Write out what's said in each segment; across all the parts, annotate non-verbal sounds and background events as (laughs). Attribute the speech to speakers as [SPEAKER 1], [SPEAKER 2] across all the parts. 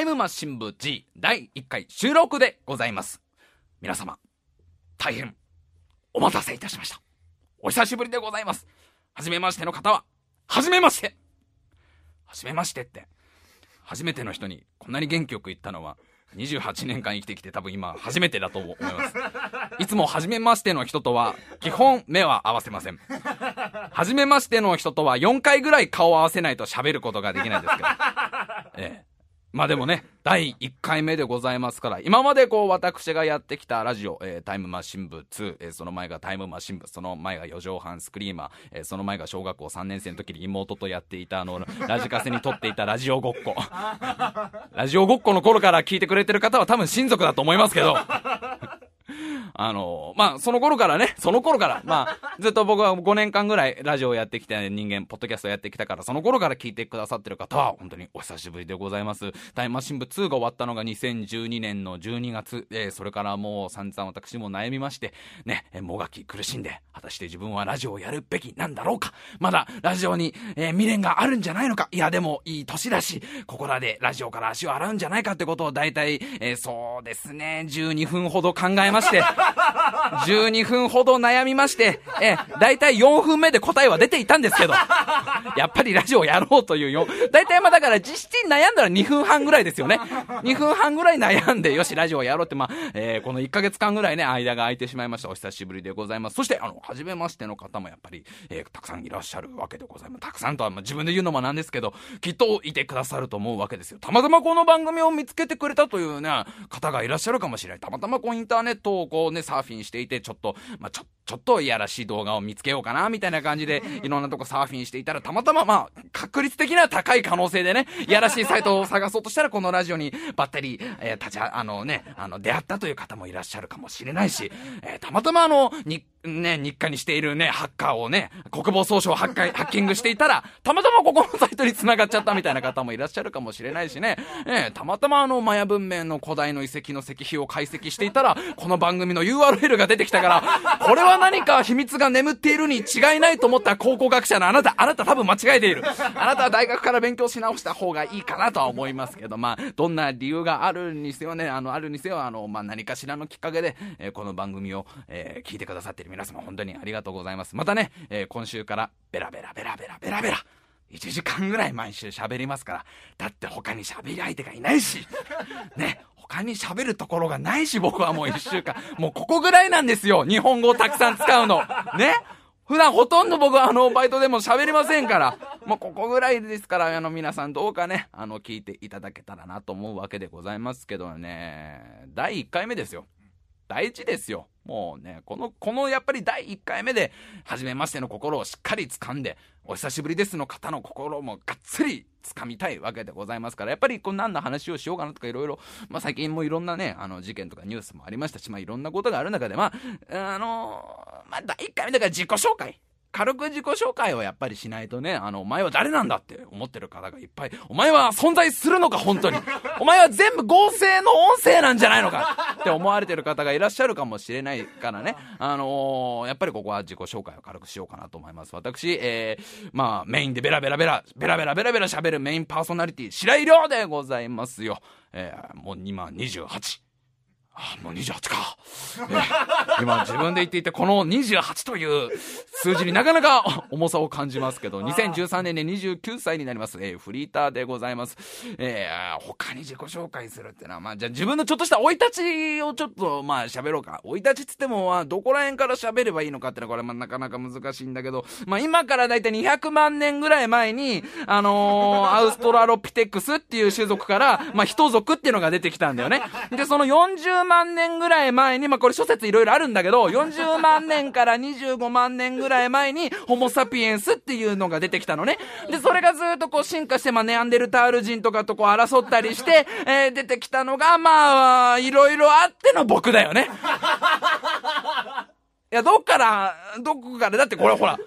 [SPEAKER 1] タイムマシン部 G 第1回収録でございます。皆様、大変、お待たせいたしました。お久しぶりでございます。はじめましての方は、はじめましてはじめましてって、初めての人にこんなに元気よく言ったのは、28年間生きてきて多分今初めてだと思います。いつも初めましての人とは基本目は合わせません。初めましての人とは4回ぐらい顔を合わせないと喋ることができないですけど。ええ。まあでもね、第1回目でございますから、今までこう私がやってきたラジオ、えー、タイムマシン部2、えー、その前がタイムマシン部、その前が4畳半スクリーマー、えー、その前が小学校3年生の時に妹とやっていたあの、(laughs) ラジカセに撮っていたラジオごっこ。ラジオごっこの頃から聞いてくれてる方は多分親族だと思いますけど、(laughs) あの、まあ、その頃からね、(laughs) その頃から、まあ、ずっと僕は5年間ぐらいラジオをやってきた人間、ポッドキャストをやってきたから、その頃から聞いてくださってる方は、本当にお久しぶりでございます。タイムマシン部2が終わったのが2012年の12月、えー、それからもう散々私も悩みまして、ね、もがき苦しんで、果たして自分はラジオをやるべきなんだろうか。まだラジオに、えー、未練があるんじゃないのか。いや、でもいい年だし、ここらでラジオから足を洗うんじゃないかってことを大体、えー、そうですね、12分ほど考えまして、12分ほど悩みまして、えー、大体4分目で答えは出ていたんですけど、やっぱりラジオやろうというよ、大体まあだから実質に悩んだら2分半ぐらいですよね。2分半ぐらい悩んで、よし、ラジオやろうって、まあ、えー、この1ヶ月間ぐらいね、間が空いてしまいました。お久しぶりでございます。そして、あの、初めましての方もやっぱり、えー、たくさんいらっしゃるわけでございます。たくさんとは、まあ、自分で言うのもなんですけど、きっといてくださると思うわけですよ。たまたまこの番組を見つけてくれたというね、方がいらっしゃるかもしれない。たまたまこうインターネットをこうね、サーフィンしていて、ちょっと、まあ、ちょ、ちょっといやらしい動画を見つけようかな、みたいな感じで、いろんなとこサーフィンしていたら、たまたままあ、確率的には高い可能性でね、いやらしいサイトを探そうとしたら、このラジオにばったり、えー、立ち、あのね、あの、出会ったという方もいらっしゃるかもしれないし、えー、たまたまあの、に、ね、日課にしているね、ハッカーをね、国防総省ハッカー、ハッキングしていたら、たまたまここのサイトに繋がっちゃったみたいな方もいらっしゃるかもしれないしね、えー、たまたまあの、マヤ文明の古代の遺跡の石碑を解析していたら、この番組の URL が出てきたから、これは何か秘密が眠っているに違いないと思った考古学者のあなた、あなた多分間違えている。あなたは大学から勉強し直した方がいいかなとは思いますけど、まあ、どんな理由があるにせよね、あの、あるにせよ、あの、まあ、何かしらのきっかけで、えー、この番組を、えー、聞いてくださっている皆様、本当にありがとうございます。またね、えー、今週からベラベラベラベラベラベラ。1時間ぐらい毎週喋りますから。だって他に喋り相手がいないし。(laughs) ね、他に喋るところがないし、僕はもう1週間。もうここぐらいなんですよ。日本語をたくさん使うの。ね。普段ほとんど僕はあの、バイトでも喋りませんから。もうここぐらいですから、あの、皆さんどうかね、あの、聞いていただけたらなと思うわけでございますけどね。第1回目ですよ。大事ですよ。もうね、この、このやっぱり第1回目で、初めましての心をしっかり掴んで、お久しぶりですの方の心もがっつり掴みたいわけでございますから、やっぱりこう何の話をしようかなとかいろいろ、まあ最近もいろんなね、あの事件とかニュースもありましたし、まあいろんなことがある中で、まあ、あのまあ第1回目だから自己紹介。軽く自己紹介をやっぱりしないとね、あの、お前は誰なんだって思ってる方がいっぱい、お前は存在するのか、本当に。(laughs) お前は全部合成の音声なんじゃないのかって思われてる方がいらっしゃるかもしれないからね、あのー、やっぱりここは自己紹介を軽くしようかなと思います。私、えー、まあ、メインでベラベラベラ、ベラベラベラベラ喋るメインパーソナリティ、白井亮でございますよ。えー、もう今28。あもう28か、え今自分で言っていてこの28という数字になかなか重さを感じますけど2013年で29歳になります、えー、フリーターでございます、えー、他に自己紹介するってのはまあじゃあ自分のちょっとした生い立ちをちょっとまあ喋ろうか。生い立ちっつってもまあどこら辺から喋ればいいのかってのはこれまあなかなか難しいんだけどまあ今からだいたい200万年ぐらい前にあのー、アウストラロピテクスっていう種族からまあ人族っていうのが出てきたんだよね。でその40 40万年ぐらい前に、まあ、これ諸説いろいろあるんだけど、40万年から25万年ぐらい前に、ホモサピエンスっていうのが出てきたのね。で、それがずっとこう進化して、まあ、ネアンデルタール人とかとこう争ったりして、えー、出てきたのが、まあ、いろいろあっての僕だよね。いや、どっから、どこから、だってこれほら、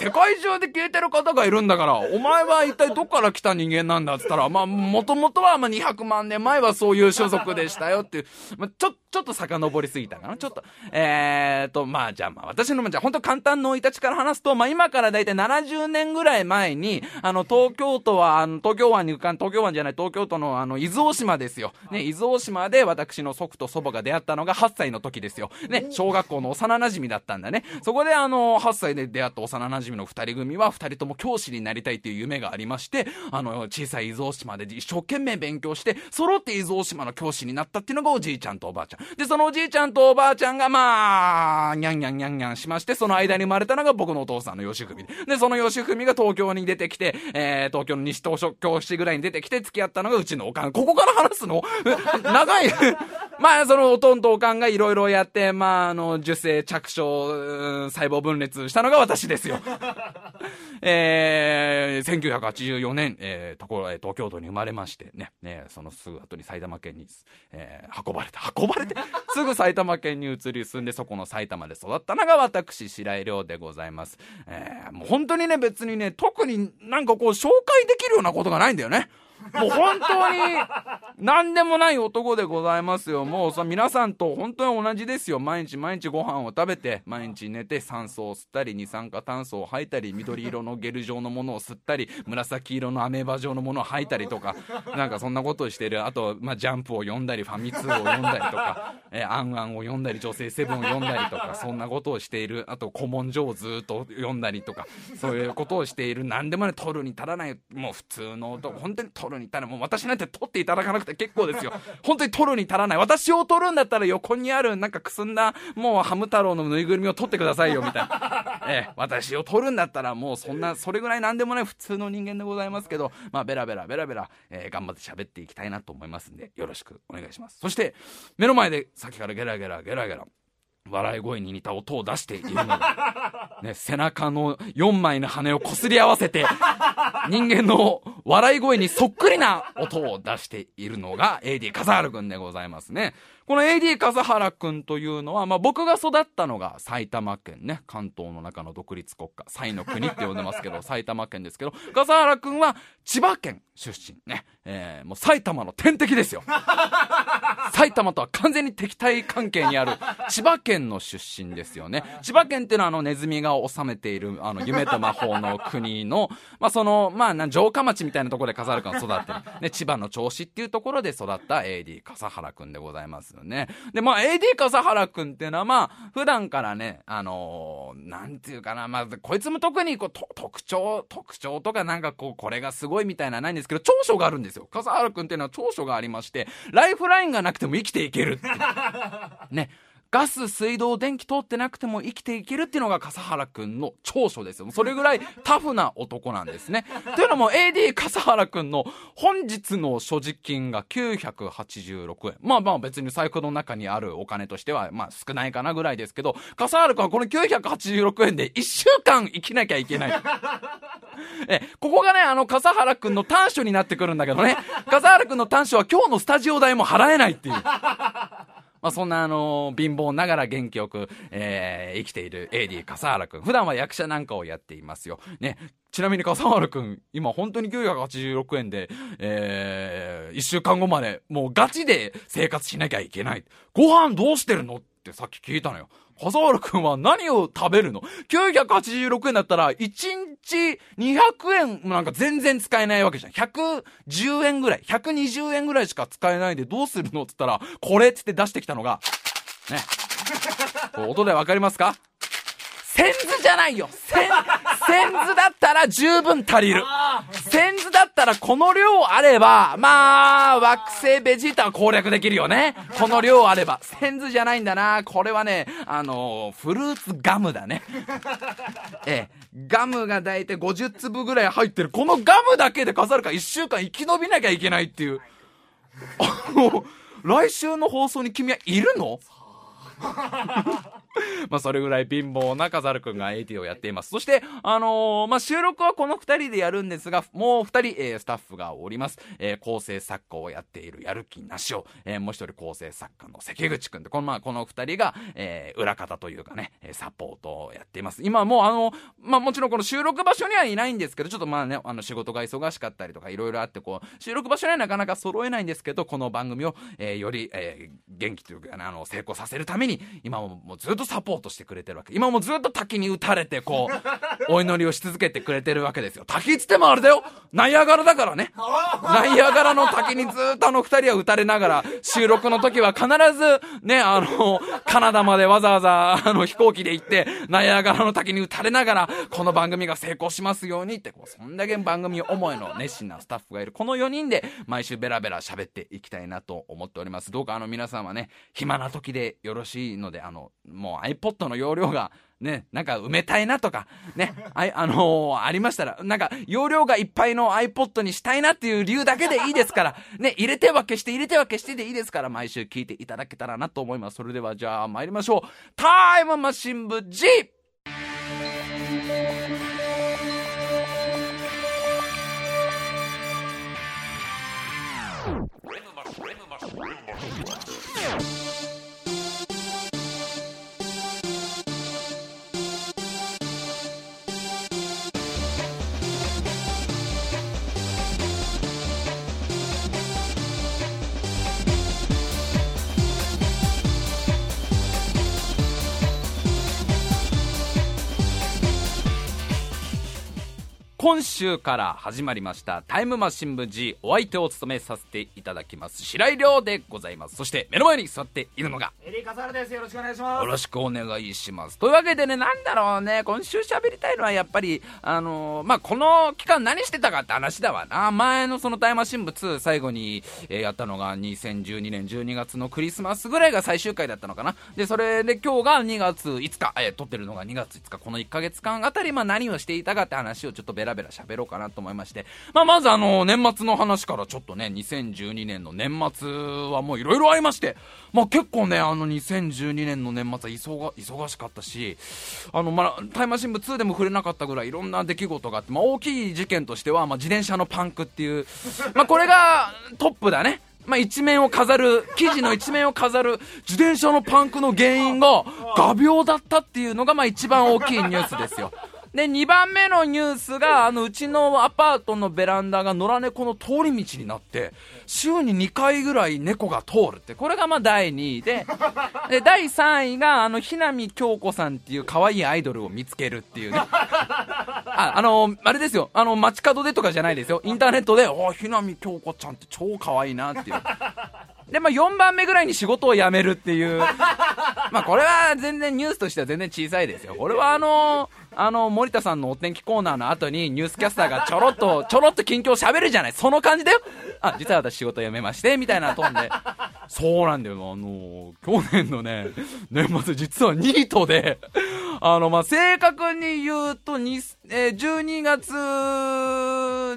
[SPEAKER 1] 世界中で聞いてる方がいるんだから、お前は一体どっから来た人間なんだっつったら、まあ、もともとはまあ200万年前はそういう種族でしたよっていう、まあ、ちょっ、ちょっと遡りすぎたかな？ちょっと、えーと、まあ、じゃあまあ、私の、じゃあ本当簡単の生い立ちから話すと、まあ今からだいたい70年ぐらい前に、あの、東京都は、あの、東京湾に浮かん、東京湾じゃない、東京都のあの、伊豆大島ですよ。ね、伊豆大島で私の祖父と祖母が出会ったのが8歳の時ですよ。ね、小学校の幼馴染だったんだね。そこであの、8歳で出会った幼馴染の2人組は2人とも教師になりたいっていう夢がありまして、あの、小さい伊豆大島で一生懸命勉強して、揃って伊豆大島の教師になったっていうのがおじいちゃんとおばあちゃん。(laughs) で、そのおじいちゃんとおばあちゃんがまあ、にゃんにゃんにゃんにゃんしまして、その間に生まれたのが僕のお父さんの吉文で。で、その吉文が東京に出てきて、えー、東京の西東京市ぐらいに出てきて付き合ったのがうちのおかん。ここから話すの？(laughs) 長い (laughs) まあ、そのおとんとおかんがいろいろやって、まあ、あの、受精、着床、細胞分裂したのが私ですよ。えー、1984年、えー、ところ、東京都に生まれましてね、ね、そのすぐ後に埼玉県に、えー、運ばれて、運ばれて、(laughs) すぐ埼玉県に移り住んで、そこの埼玉で育ったのが私、白井亮でございます。えー、もう本当にね、別にね、特になんかこう、紹介できるようなことがないんだよね。もう本当に、何でもない男でございますよ。もうさ、皆さんと本当に同じですよ。毎日毎日ご飯を食べて、毎日寝て酸素を吸ったり、二酸化炭素を吐いたり、緑色のゲル状のものを吸ったり、紫色のアメーバ状のものを吐いたりとか、なんかそんなことをしてる。あと、まあ、ジャンプを読んだり、ファミ通を読んだりとか、えー、アンアンを読んだり、女性セブンを読んだりとか、そんなことをしている。あと、古文書をずっと読んだりとか、そういうことをしている。何でもね、取るに足らない、もう普通の男、本当に取るに足らない。もう私なんて取っていただかなくて結構ですよ。(laughs) 本当に取るに足らない。私を取るんだったら横にあるなんかくすんだ、もうハム太郎のぬいぐるみを取ってくださいよ、みたいな。(laughs) ええ、私を取るんだったらもうそんな、(laughs) それぐらいなんでもない普通の人間でございますけど、まあベラベラベラベラ、えー、頑張って喋っていきたいなと思いますんで、よろしくお願いします。そして、目の前でさっきからゲラゲラゲラゲラ、笑い声に似た音を出しているのが、ね、背中の4枚の羽を擦り合わせて、人間の笑い声にそっくりな音を出しているのが AD 笠原くんでございますね。この AD 笠原くんというのは、まあ、僕が育ったのが埼玉県ね、関東の中の独立国家、西の国って呼んでますけど、(laughs) 埼玉県ですけど、笠原くんは千葉県出身ね。えー、もう埼玉の天敵ですよ。埼玉とは完全に敵対関係にある千葉県の出身ですよね。千葉県っていうのはあのネズミが治めているあの夢と魔法の国の、まあその、まあ城下町みたいなところで笠原くんが育ってる。ね、千葉の銚子っていうところで育った AD 笠原くんでございます。よね。で、まあ、AD 笠原くんっていうのは、まあ、普段からね、あのー、なんていうかな、まあ、こいつも特にこう、特徴、特徴とかなんかこう、これがすごいみたいなないんですけど、長所があるんですよ。笠原くんっていうのは長所がありまして、ライフラインがなくても生きていける。(laughs) ね。ガス、水道、電気通ってなくても生きていけるっていうのが笠原くんの長所ですよ。それぐらいタフな男なんですね。(laughs) というのも AD 笠原くんの本日の所持金が986円。まあまあ別に財布の中にあるお金としてはまあ少ないかなぐらいですけど、笠原くんはこの986円で1週間生きなきゃいけない。(laughs) え、ここがね、あの笠原くんの短所になってくるんだけどね。笠原くんの短所は今日のスタジオ代も払えないっていう。まあ、そんなあの貧乏ながら元気よく、えー、生きている AD 笠原くん。普段は役者なんかをやっていますよ。ね。ちなみに笠原くん、今本当に986円で、えー、1週間後までもうガチで生活しなきゃいけない。ご飯どうしてるの？ってさっき聞いたのよ。笠原くんは何を食べるの ?986 円だったら、1日200円なんか全然使えないわけじゃん。110円ぐらい、120円ぐらいしか使えないでどうするの？って言ったら、これっつって出してきたのが、ね。音でわかりますか？センズじゃないよセン、ンズだったら十分足りる。仙豆だったらこの量あれば、まあ、惑星ベジータは攻略できるよね。この量あれば。仙豆じゃないんだな。これはね、あの、フルーツガムだね。(laughs) ええ、ガムがだいたい50粒ぐらい入ってる。このガムだけでこれから1週間生き延びなきゃいけないっていう。(laughs) 来週の放送に君はいるの？(laughs) (laughs) まあ、それぐらい貧乏な飾るくんが AT をやっています。そして、あのー、まあ、収録はこの二人でやるんですが、もう二人、えー、スタッフがおります。えー、構成作家をやっているやる気なしを、えー、もう一人構成作家の関口くんで、この、まあ、この二人が、えー、裏方というかね、サポートをやっています。今もう、あの、まあ、もちろんこの収録場所にはいないんですけど、ちょっとまあね、あの、仕事が忙しかったりとか、いろいろあって、こう、収録場所にはなかなか揃えないんですけど、この番組を、えー、より、えー、元気というか、あの、成功させるために、今ももうずっとサポートしてくれてるわけ。今もずっと滝に打たれて、こう、(laughs) お祈りをし続けてくれてるわけですよ。滝っつってもあれだよナイアガラだからね。(laughs) ナイアガラの滝にずっとあの二人は打たれながら、収録の時は必ず、ね、あの、カナダまでわざわざ、あの、飛行機で行って、ナイアガラの滝に打たれながら、この番組が成功しますようにって、こう、そんだけ番組思いの熱心なスタッフがいる。この4人で、毎週ベラベラ喋っていきたいなと思っております。どうかあの皆さんはね、暇な時でよろしいので、あの、もう iPod の容量が、ね、なんか埋めたいなとか、ね、あ、(laughs) あのー、ありましたら、なんか、容量がいっぱいの iPod にしたいなっていう理由だけでいいですから、(laughs) ね、入れては消して、入れては消してでいいですから、毎週聞いていただけたらなと思います。それでは、じゃあ参りましょう。タイムマシン部 G! 今週から始まりましたタイムマシン部 G お相手を務めさせていただきます白井亮でございます。そして目の前に座っているのが
[SPEAKER 2] エリカサルです。よろしくお願いします。
[SPEAKER 1] よろしくお願いします。というわけでねなんだろうね今週喋りたいのはやっぱりあのー、まあこの期間何してたかって話だわな。前のそのタイムマシン部2最後に、えー、やったのが2012年12月のクリスマスぐらいが最終回だったのかな。でそれで今日が2月5日、えー、撮ってるのが2月5日。この1ヶ月間あたりまあ何をしていたかって話をちょっとベララベラ喋ろうかなと思いまして、まあ、まずあの、年末の話からちょっとね、2012年の年末はもういろいろありまして、まあ、結構ね、あの、2012年の年末は忙忙しかったし、あの、まあ、タイムマシン部2でも触れなかったぐらいいろんな出来事があって、まあ、大きい事件としては、まあ、自転車のパンクっていう、まあ、これがトップだね。まあ、一面を飾る、記事の一面を飾る、自転車のパンクの原因が画鋲だったっていうのが、まあ、一番大きいニュースですよ。で、2番目のニュースが、あの、うちのアパートのベランダが野良猫の通り道になって、週に2回ぐらい猫が通るって、これがまあ第2位で、で、第3位が、あの、ひなみ京子さんっていう可愛いアイドルを見つけるっていうね。(laughs) あ、あの、あれですよ、あの、街角でとかじゃないですよ。インターネットで、おひなみ京子ちゃんって超可愛いなっていう。で、まあ、4番目ぐらいに仕事を辞めるっていう。まあ、これは全然ニュースとしては全然小さいですよ。これはあのーあの、森田さんのお天気コーナーの後にニュースキャスターがちょろっと、ちょろっと近況喋るじゃない。その感じだよ。あ、実は私仕事辞めまして、みたいなトーンで。そうなんだよ。あの、去年のね、年末実はニートで、あの、まあ、正確に言うと、に、えー、12月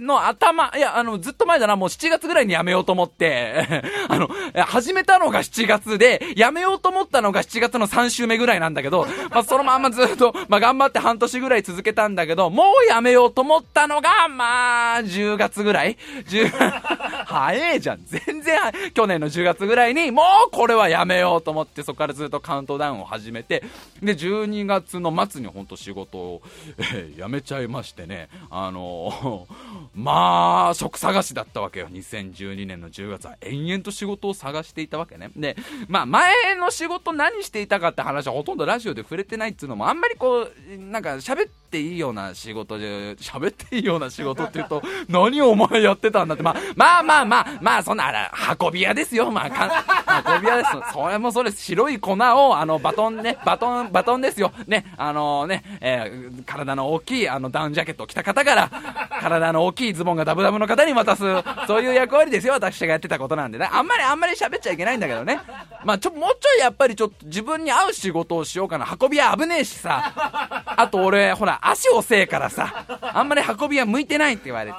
[SPEAKER 1] の頭、いや、あの、ずっと前だな、もう7月ぐらいに辞めようと思って、(laughs) あの、始めたのが7月で、辞めようと思ったのが7月の3週目ぐらいなんだけど、まあ、そのまんまずっと、まあ、頑張って半年ぐらい続けたんだけど、もう辞めようと思ったのが、まあ、10月ぐらい ?10、(laughs) 早えじゃん。全然、去年の10月ぐらいに、もうこれはやめようと思って、そこからずっとカウントダウンを始めて、で、12月の末に本当仕事を、(laughs) え、辞めちゃいましてね、あのー、(laughs) まあ、職探しだったわけよ。2012年の10月は延々と仕事を探していたわけね。で、まあ、前の仕事何していたかって話はほとんどラジオで触れてないっていうのも、あんまりこう、なんか喋ってっていいような仕事で、喋っていいような仕事って言うと、何をお前やってたんだって、まあ、まあまあまあ、まあ、そんな、あら、運び屋ですよ、まあ、か運び屋です。それもそれ、白い粉を、あの、バトンね、バトン、バトンですよ。ね、あのね、えー、体の大きい、あの、ダウンジャケットを着た方から、体の大きいズボンがダブダブの方に渡す、そういう役割ですよ、私がやってたことなんでね。あんまり、あんまり喋っちゃいけないんだけどね。まあ、ちょ、もうちょいやっぱりちょっと自分に合う仕事をしようかな。運び屋危ねえしさ。あと俺、ほら、足遅えからさ、あんまり運びは向いてないって言われて。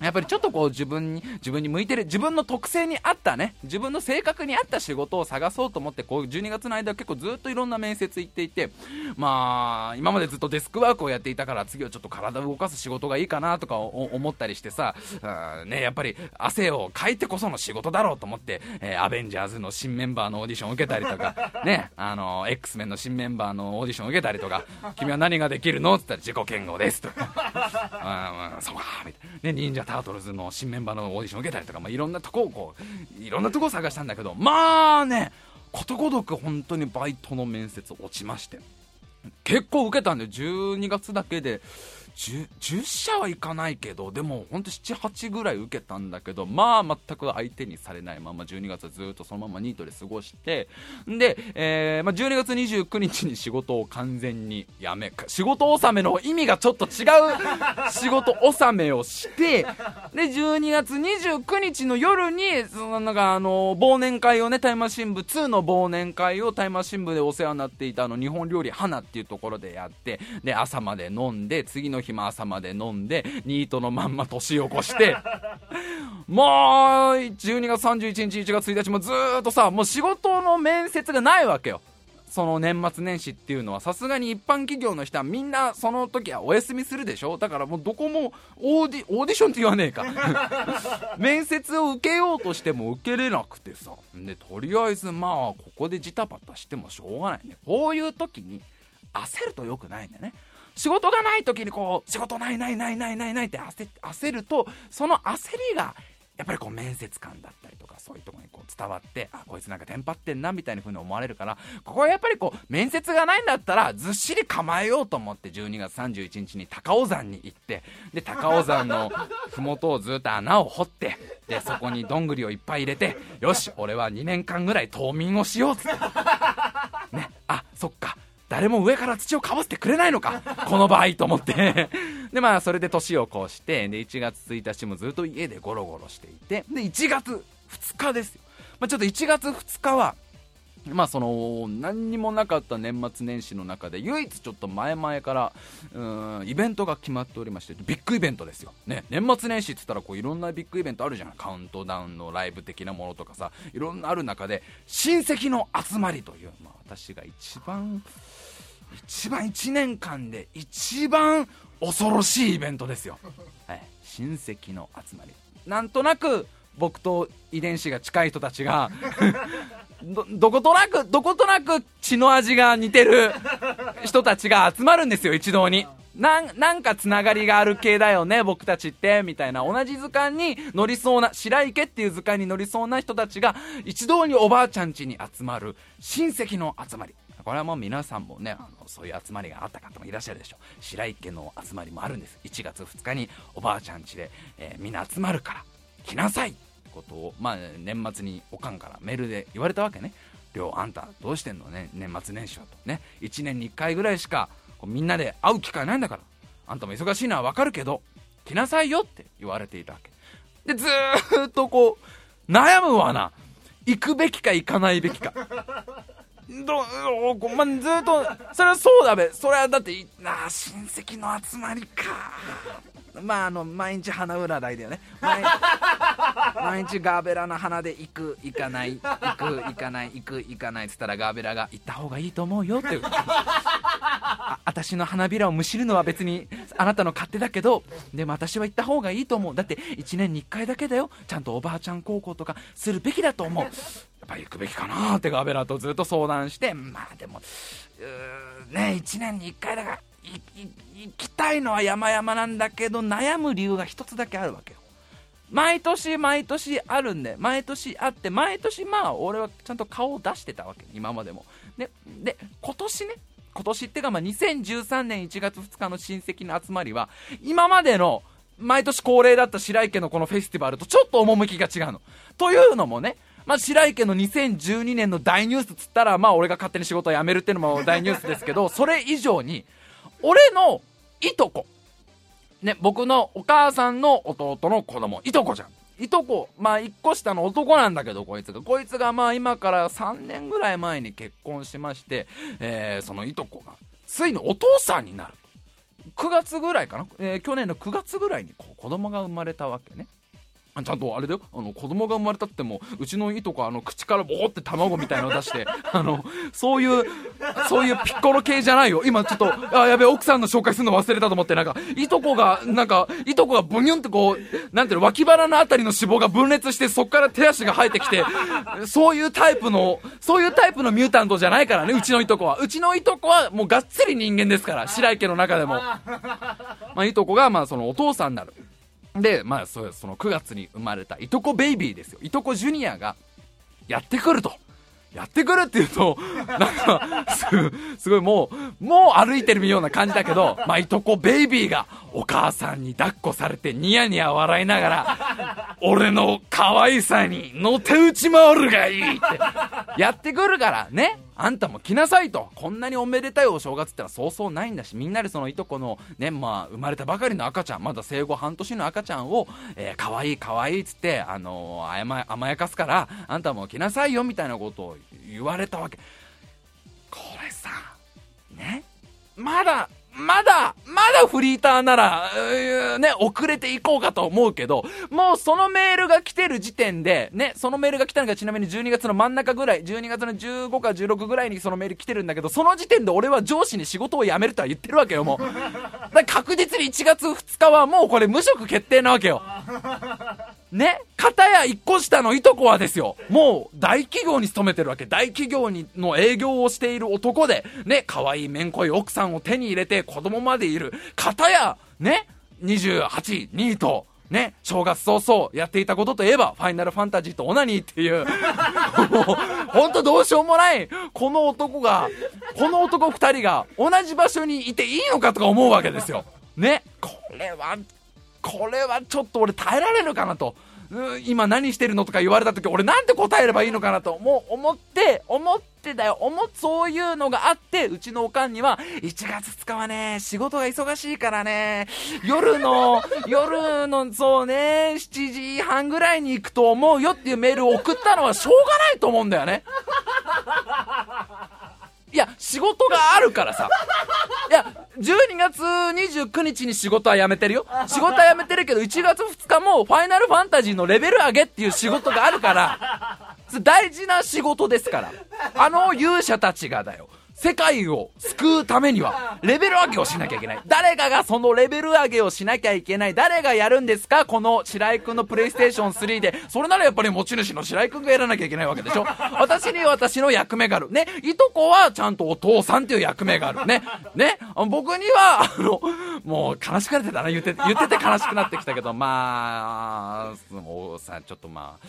[SPEAKER 1] やっぱりちょっとこう自分に、自分に向いてる、自分の特性に合ったね、自分の性格に合った仕事を探そうと思って、こう12月の間結構ずっといろんな面接行っていて、まあ、今までずっとデスクワークをやっていたから次はちょっと体を動かす仕事がいいかなとか思ったりしてさ、ね、やっぱり汗をかいてこその仕事だろうと思って、えー、アベンジャーズの新メンバーのオーディションを受けたりとか、(laughs) ね、あの、X メンの新メンバーのオーディションを受けたりとか、君は何ができるの？って言ったら自己嫌悪ですとか、(laughs) うん、そうか、みたいな。ね、忍者タートルズの新メンバーのオーディション受けたりとか、まあ、いろんなとこをこういろんなとこを探したんだけどまあねことごとく本当にバイトの面接落ちまして結構受けたんで12月だけで 10, 10社はいかないけど、でも本当7、8ぐらい受けたんだけど、まあ全く相手にされないまま12月ずっとそのままニートで過ごして、で、えー、まあ、12月29日に仕事を完全に辞め、仕事納めの意味がちょっと違う仕事納めをして、で、12月29日の夜に、そのなんかあの、忘年会をね、タイマー新聞2の忘年会をタイマー新聞でお世話になっていたあの、日本料理花っていうところでやって、で、朝まで飲んで、次の日暇朝まで飲んで、ニートのまんま年を越して、(laughs) もう、12月31日、1月1日もずっとさ、もう仕事の面接がないわけよ。その年末年始っていうのはさすがに一般企業の人はみんなその時はお休みするでしょ？だからもうどこもオーディオーディションって言わねえか。(laughs) 面接を受けようとしても受けれなくてさ。でとりあえずまあここでジタバタしてもしょうがないね。こういう時に焦ると良くないんだよね。仕事がない時にこう仕事ないないないないないないって焦るとその焦りがやっぱりこう面接官だったりとかそういうところにこう伝わってあこいつなんかテンパってんなみたいな風に思われるからここはやっぱりこう面接がないんだったらずっしり構えようと思って12月31日に高尾山に行ってで高尾山の (laughs) 麓をずっと穴を掘ってでそこにどんぐりをいっぱい入れてよし俺は2年間ぐらい冬眠をしようっつって。ねあそっか。誰も上から土をかぶせてくれないのかこの場合と思って。(laughs) でまあそれで年を越してで1月1日もずっと家でゴロゴロしていてで1月2日ですよ、まあ、ちょっと1月2日はまあその何にもなかった年末年始の中で唯一ちょっと前々からうんイベントが決まっておりましてビッグイベントですよ、ね、年末年始って言ったらこういろんなビッグイベントあるじゃんカウントダウンのライブ的なものとかさいろんなある中で親戚の集まりという、まあ、私が一番一番1年間で一番恐ろしいイベントですよ、(laughs) はい、親戚の集まり。なんとなく僕と遺伝子が近い人たちが (laughs) どどことなくどことなく血の味が似てる人たちが集まるんですよ一堂に。なんなんかつながりがある系だよね僕たちってみたいな。同じ図鑑に乗りそうな白池っていう図鑑に乗りそうな人たちが一堂におばあちゃん家に集まる親戚の集まりこれはもう皆さんもねあのそういう集まりがあった方もいらっしゃるでしょう。白池の集まりもあるんです。1月2日におばあちゃん家で、えー、みんな集まるから来なさいってことを、まあ、年末におかんからメールで言われたわけね亮あんたどうしてんのね？年末年始はとね。1年に1回ぐらいしかこうみんなで会う機会ないんだから。あんたも忙しいのはわかるけど来なさいよって言われていたわけ。でずっとこう悩むわな行くべきか行かないべきか。どおまずっとそれはそうだべ。それはだってなあ親戚の集まりか。まああの毎日花占いだよね。毎毎日ガーベラの花で行く行かない行く行かない行く行かないっつったらガーベラが行った方がいいと思うよって。あ私の花びらをむしるのは別にあなたの勝手だけどでも私は行った方がいいと思う。だって1年に1回だけだよ。ちゃんとおばあちゃん高校とかするべきだと思う。ぱ行くべきかなってガベラとずっと相談してまあでもね1年に1回だから行きたいのは山々なんだけど悩む理由が一つだけあるわけよ。毎年毎年あるんで毎年あって毎年まあ俺はちゃんと顔を出してたわけ今までも。でで今年ね今年ってかまあ2013年1月2日の親戚の集まりは今までの毎年恒例だった白池のこのフェスティバルとちょっと趣が違うの。というのもねまあ、白池の2012年の大ニュースっつったら、まあ、俺が勝手に仕事を辞めるっていうのも大ニュースですけど、(laughs) それ以上に、俺のいとこ。ね、僕のお母さんの弟の子供、いとこじゃん。いとこ、まあ1個下の男なんだけど、こいつが。こいつがまあ今から3年ぐらい前に結婚しまして、えー、そのいとこが、ついにお父さんになる。9月ぐらいかな、えー、去年の9月ぐらいにこう子供が生まれたわけね。ちゃんとあれだよ、あの、子供が生まれたっても、うちのいとこあの、口からボーって卵みたいの出して、(laughs) あの、そういう、そういうピッコロ系じゃないよ。今ちょっと、あ、やべえ、奥さんの紹介するの忘れたと思って、なんか、いとこが、なんか、いとこがブニュンってこう、なんていうの、脇腹のあたりの脂肪が分裂して、そっから手足が生えてきて、そういうタイプの、そういうタイプのミュータントじゃないからね、うちのいとこは。うちのいとこは、もうがっつり人間ですから、白井家の中でも。まあ、いとこが、まあ、そのお父さんになる。で、まあ、そその9月に生まれたいとこベイビーですよ。いとこジュニアがやってくると。やってくるって言うと、なんか、す、すごいもう、もう歩いてるような感じだけど、まあ、いとこベイビーがお母さんに抱っこされてニヤニヤ笑いながら、俺の可愛さにのて打ち回るがいいって、やってくるからね。あんたも来なさいと。こんなにおめでたいお正月ってのはそうそうないんだし、みんなでそのいとこのね、まあ、生まれたばかりの赤ちゃん、まだ生後半年の赤ちゃんを、えー、かわいいかわいいっつって、あのー、甘甘やかすから、あんたも来なさいよみたいなことを言われたわけ。これさ、ね、まだ、まだ、まだフリーターなら、ね、遅れていこうかと思うけど、もうそのメールが来てる時点で、ね、そのメールが来たのがちなみに12月の真ん中ぐらい、12月の15か16ぐらいにそのメール来てるんだけど、その時点で俺は上司に仕事を辞めるとは言ってるわけよ、もう。だ確実に1月2日はもうこれ無職決定なわけよ。ね、片や一個下のいとこはですよ、もう大企業に勤めてるわけ。大企業にの営業をしている男で、ね、可愛いめんこい奥さんを手に入れて子供までいる。片や、ね、28、2位と、ね、正月早々やっていたことといえば、ファイナルファンタジーとオナニーっていう、(laughs) もう、ほんとどうしようもない、この男が、この男二人が同じ場所にいていいのかとか思うわけですよ。ね、これはこれはちょっと俺耐えられるかなと。今何してるのとか言われた時俺なんて答えればいいのかなともう思って思ってだよ思そういうのがあってうちのおかんには1月2日はね仕事が忙しいからね夜の (laughs) 夜のそうね7時半ぐらいに行くと思うよっていうメールを送ったのはしょうがないと思うんだよねいや仕事があるからさいや12月29日に仕事は辞めてるよ。仕事は辞めてるけど、1月2日もファイナルファンタジーのレベル上げっていう仕事があるから、大事な仕事ですから。あの勇者たちがだよ。世界を救うためには、(laughs) レベル上げをしなきゃいけない。誰かがそのレベル上げをしなきゃいけない。誰がやるんですか？この白井くんのプレイステーション3で。それならやっぱり持ち主の白井くんがやらなきゃいけないわけでしょ (laughs) 私に私の役目がある。ね？いとこはちゃんとお父さんっていう役目がある。ね？ね？僕には、あの、もう悲しくなってたな。言って、言ってて悲しくなってきたけど、まあ、もうさ、ちょっとまあ、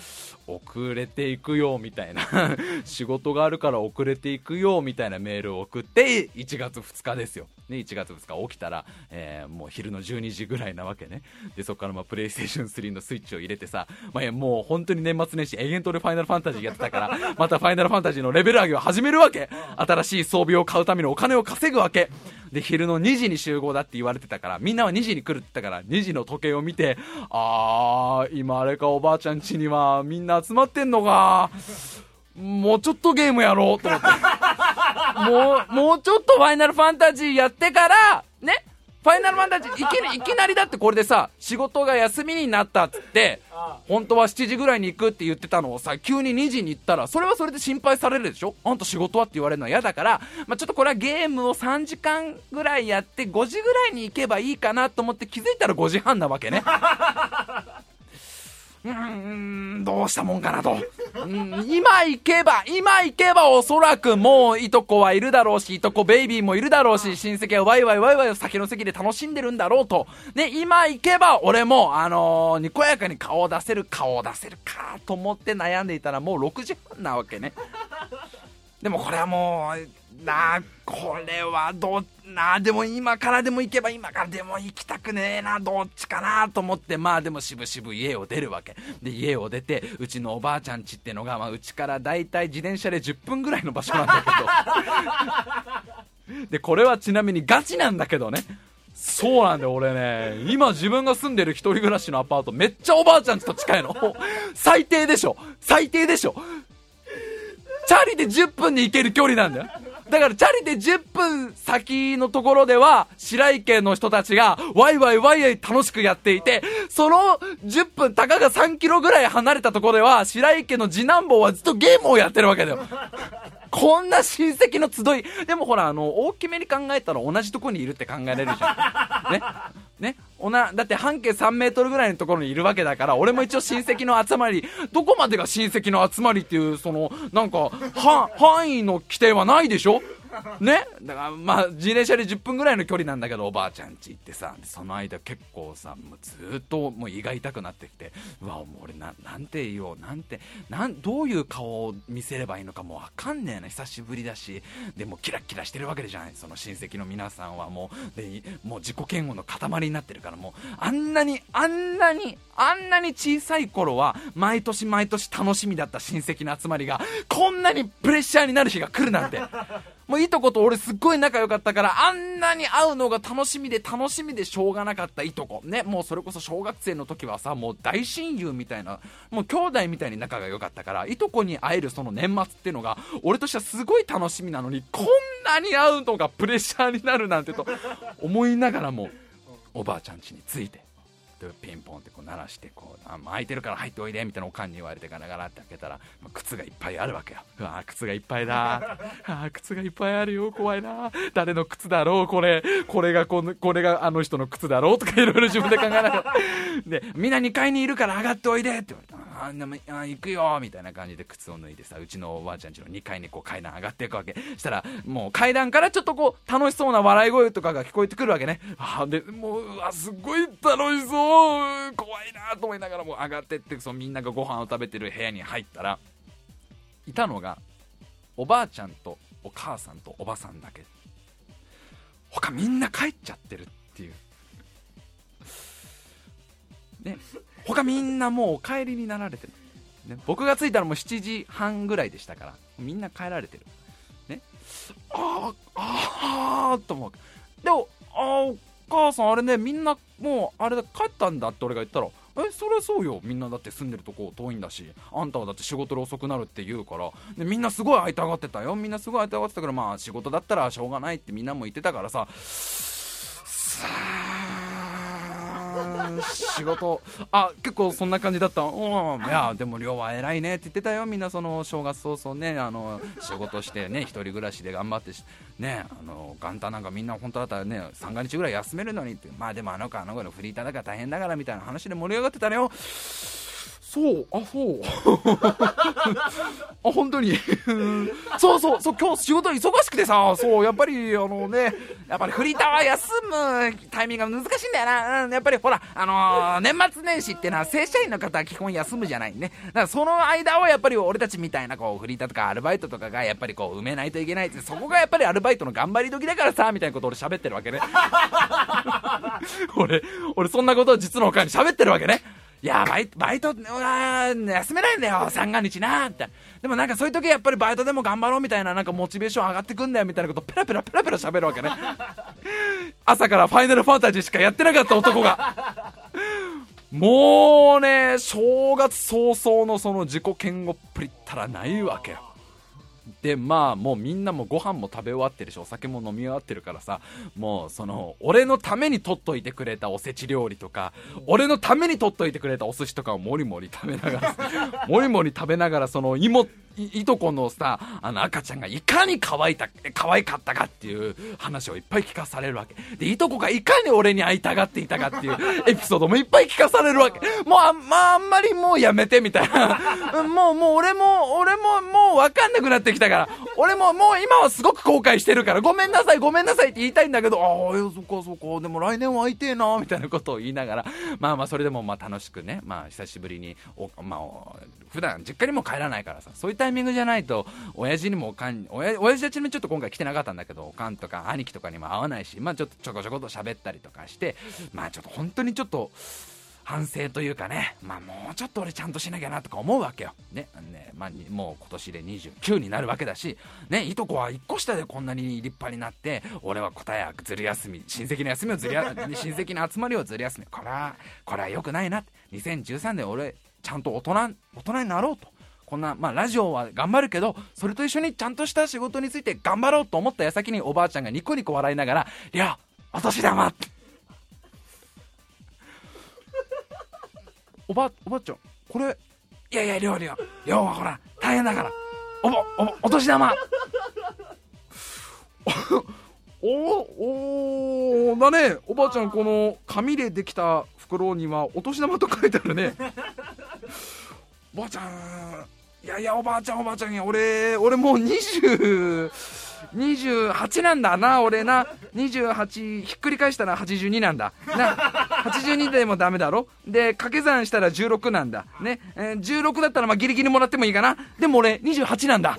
[SPEAKER 1] 遅れていくよみたいな (laughs) 仕事があるから遅れていくよみたいなメールを送って1月2日ですよ、ね、1月2日起きたら、えー、もう昼の12時ぐらいなわけねでそこからまあプレイステーション3のスイッチを入れてさ、まあ、もう本当に年末年始永遠と俺ファイナルファンタジーやってたからまたファイナルファンタジーのレベル上げを始めるわけ新しい装備を買うためのお金を稼ぐわけで、昼の2時に集合だって言われてたから、みんなは2時に来るって言ったから、2時の時計を見て、あー、今あれかおばあちゃん家にはみんな集まってんのか。もうちょっとゲームやろうと思って。もう、もうちょっとファイナルファンタジーやってから、ね、ファイナルファンタジーいきいきなりだってこれでさ、仕事が休みになったっつって、本当は7時ぐらいに行くって言ってたのをさ、急に2時に行ったら、それはそれで心配されるでしょ？あんた仕事はって言われるのは嫌だから、まあ、ちょっとこれはゲームを3時間ぐらいやって、5時ぐらいに行けばいいかなと思って気づいたら5時半なわけね。うーん、どうしたもんかなと。今行けば、今行けばおそらくもういとこはいるだろうし、いとこベイビーもいるだろうし、親戚はワイワイワイワイ先の席で楽しんでるんだろうと。ね、今行けば俺も、あのー、にこやかに顔を出せる、顔を出せるかと思って悩んでいたらもう6時半なわけね。でもこれはもう、なあ、これはどっなあ、でも今からでも行けば今からでも行きたくねえな、どっちかなと思って、まあでもしぶしぶ家を出るわけ。で、家を出て、うちのおばあちゃんちってのが、まあうちからだいたい自転車で10分ぐらいの場所なんだけど。で、これはちなみにガチなんだけどね。そうなんだよ、俺ね。今自分が住んでる一人暮らしのアパート、めっちゃおばあちゃんちと近いの。最低でしょ最低でしょチャリで10分で行ける距離なんだよ。だからチャリで10分先のところでは、白井家の人たちが、ワイワイワイワイ楽しくやっていて、その10分、たかが3キロぐらい離れたところでは、白井家の次男坊はずっとゲームをやってるわけだよ。(laughs) こんな親戚の集い。でもほら、あの、大きめに考えたら同じところにいるって考えられるじゃん。ね。ね。おな、だって半径3メートルぐらいのところにいるわけだから、俺も一応親戚の集まり、どこまでが親戚の集まりっていう、その、なんか、範囲の規定はないでしょ (laughs) ね。だからまあ自転車で10分ぐらいの距離なんだけどおばあちゃん家行ってさその間結構さもうずっともう胃が痛くなってきてうわもう俺ななんて言おうなんてなんどういう顔を見せればいいのかもう分かんねえな久しぶりだし。でもキラキラしてるわけじゃない。その親戚の皆さんはもうでもう自己嫌悪の塊になってるからもうあんなにあんなにあんなに小さい頃は毎年毎年楽しみだった親戚の集まりがこんなにプレッシャーになる日が来るなんて。もういとこと俺すっごい仲良かったから、あんなに会うのが楽しみで楽しみでしょうがなかったいとこ。ね、もうそれこそ小学生の時はさ、もう大親友みたいな、もう兄弟みたいに仲が良かったから、いとこに会えるその年末っていうのが、俺としてはすごい楽しみなのに、こんなに会うのがプレッシャーになるなんてと思いながらも、おばあちゃん家に着いて、ピンポンってこう鳴らしてこうあ空いてるから入っておいでみたいなおかんに言われてガラガラって開けたら、まあ、靴がいっぱいあるわけよ。うわ靴がいっぱいだ。あ靴がいっぱいあるよ怖いな。誰の靴だろうこれ。これがこのこれがあの人の靴だろうとかいろいろ自分で考えながら。でみんな2階にいるから上がっておいでって言われたあでもあ行くよみたいな感じで靴を脱いでさうちのおばあちゃんちの2階にこう階段上がっていくわけ。したらもう階段からちょっとこう楽しそうな笑い声とかが聞こえてくるわけね。あでもううわすごい楽しそう怖いなと思いながらも上がってってそのみんながご飯を食べてる部屋に入ったらいたのがおばあちゃんとお母さんとおばさんだけ。他みんな帰っちゃってるっていう。ね。他みんなもうお帰りになられてる、ね、僕が着いたらもう7時半ぐらいでしたからみんな帰られてる。ね。ああああと思う。でもあお母さんあれねみんなもうあれだ帰ったんだって俺が言ったらえそりゃそうよ。みんなだって住んでるとこ遠いんだしあんたはだって仕事で遅くなるって言うから。でみんなすごい会いたがってたよ。みんなすごい会いたがってたからまあ仕事だったらしょうがないってみんなも言ってたからさ。仕事。あ結構そんな感じだった。うん。いやでも亮は偉いねって言ってたよ。みんなその正月早々ねあの仕事してね一人暮らしで頑張ってねあの元旦なんかみんな本当だったらね三が日ぐらい休めるのにって。まあでもあの子あの子のフリーターだから大変だからみたいな話で盛り上がってたのよ。そうあそう。あ (laughs) 本当に。(laughs) そうそうそう今日仕事忙しくてさそうやっぱりあのねやっぱりフリーターは休むタイミングが難しいんだよな、うん、やっぱりほらあのー、年末年始ってのは正社員の方は基本休むじゃないね。だからその間はやっぱり俺たちみたいなこうフリーターとかアルバイトとかがやっぱりこう埋めないといけないってそこがやっぱりアルバイトの頑張り時だからさみたいなこと俺喋ってるわけね。(laughs) 俺俺そんなことを実のおかに喋ってるわけね。いや、バイト、バイト、休めないんだよ、三が日な、って。でもなんかそういう時やっぱりバイトでも頑張ろうみたいな、なんかモチベーション上がってくんだよ、みたいなことペラペラペラペラ喋るわけね。(laughs) 朝からファイナルファンタジーしかやってなかった男が。もうね、正月早々のその自己嫌悪っぷりったらないわけよ。でまあもうみんなもご飯も食べ終わってるしお酒も飲み終わってるからさもうその俺のために取っといてくれたおせち料理とか俺のために取っといてくれたお寿司とかをもりもり食べながらもりもり食べながらその妹いとこのさあの赤ちゃんがいかに可愛いた可愛かったかっていう話をいっぱい聞かされるわけ。でいとこがいかに俺に会いたがっていたかっていう (laughs) エピソードもいっぱい聞かされるわけ。もうあ,、まあ、あんまりもうやめてみたいな。(laughs) もうもう俺も俺ももう分かんなくなってきたから。俺ももう今はすごく後悔してるから。ごめんなさいごめんなさいって言いたいんだけど。ああそっかそっか。でも来年は会いてえなみたいなことを言いながら。まあまあそれでもまあ楽しくね。まあ久しぶりにおまあ普段実家にも帰らないからさ。そういうタイミングじゃないと親父にもおかん親親父たちもちょっと今回来てなかったんだけどおかんとか兄貴とかにも会わないしまあちょっとちょこちょこと喋ったりとかしてまあちょっと本当にちょっと反省というかね、まあ、もうちょっと俺ちゃんとしなきゃなとか思うわけよ。ね、ねまあ、もう今年で29になるわけだし、ね、いとこは1個下でこんなに立派になって、俺は答えはずる休み、親戚の休みをずりや、(laughs) 親戚の集まりをずる休み。これは、これは良くないな。2013年俺、ちゃんと大人、大人になろうと。こんな、まあ、ラジオは頑張るけど、それと一緒にちゃんとした仕事について頑張ろうと思った矢先におばあちゃんがニコニコ笑いながら、(laughs) いや、お年玉おば、おばあちゃん、これ、いやいや、りょうりょう、りょうはほら、大変だから、おぼ、おぼ、お年玉。(laughs) おおだねおばあちゃんこの紙でできた袋にはお年玉と書いてあるねおばあちゃんいやいやおばあちゃんおばあちゃんや俺俺もう20 28なんだな、俺な。28、ひっくり返したら82なんだ。な、82でもダメだろで、掛け算したら16なんだ。ね、えー、16だったらまあギリギリもらってもいいかな。でも俺、28なんだ。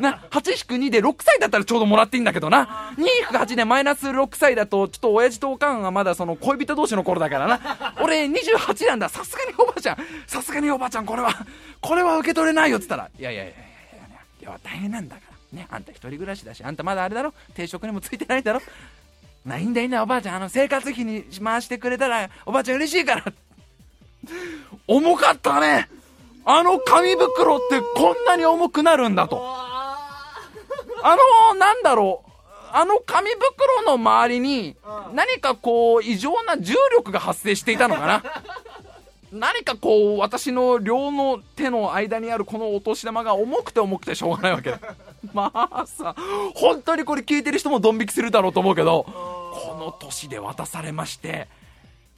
[SPEAKER 1] な、8-2で6歳だったらちょうどもらっていいんだけどな。2-8でマイナス6歳だと、ちょっと親父とおかんがまだその恋人同士の頃だからな。俺28なんだ。さすがにおばあちゃん。さすがにおばあちゃん、これは、これは受け取れないよっつったら。いやいやいやいや、いや大変なんだから。ね、あんた一人暮らしだし、あんたまだあれだろ？定食にもついてないだろ？ないんだいいんだおばあちゃん、あの、生活費に回してくれたら、おばあちゃん嬉しいから。重かったねあの紙袋ってこんなに重くなるんだと。あの、なんだろう。あの紙袋の周りに、何かこう、異常な重力が発生していたのかな？何かこう、私の両の手の間にあるこのお年玉が重くて重くてしょうがないわけだ。(laughs) まあさ、本当にこれ聞いてる人もドン引きするだろうと思うけど、この年で渡されまして、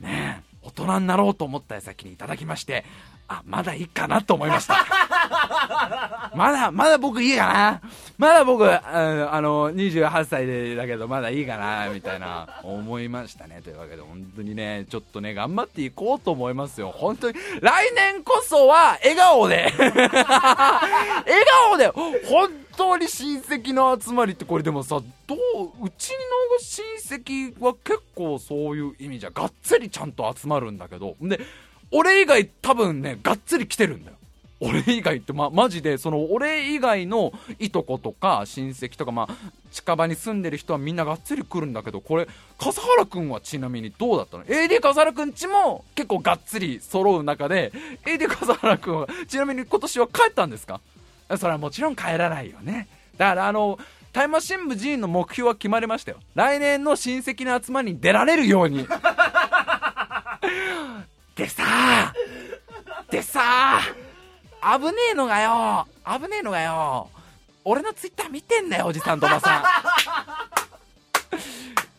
[SPEAKER 1] ね、大人になろうと思った矢先にいただきまして、あ、まだいいかなと思いました。(laughs) まだ、まだ僕いいかな。まだ僕、あの、28歳でだけど、まだいいかな、みたいな、思いましたね。というわけで、本当にね、ちょっとね、頑張っていこうと思いますよ。本当に、来年こそは、笑顔で笑顔で本当に親戚の集まりってこれでもさ、どう、うちの親戚は結構そういう意味じゃ、がっつりちゃんと集まるんだけど、で、俺以外多分ね、がっつり来てるんだよ。俺以外って、ま、マジで、その、俺以外のいとことか親戚とか、まあ、近場に住んでる人はみんながっつり来るんだけど、これ、笠原くんはちなみにどうだったの ?AD 笠原くんちも結構がっつり揃う中で、AD 笠原くんは、ちなみに今年は帰ったんですか？それはもちろん帰らないよね。だからあの、タイムマシン部寺院の目標は決まりましたよ。来年の親戚の集まりに出られるように。(laughs) でさでさあ危ねえのがよ危ねえのがよ俺のツイッター見てんだよおじさんとおばさん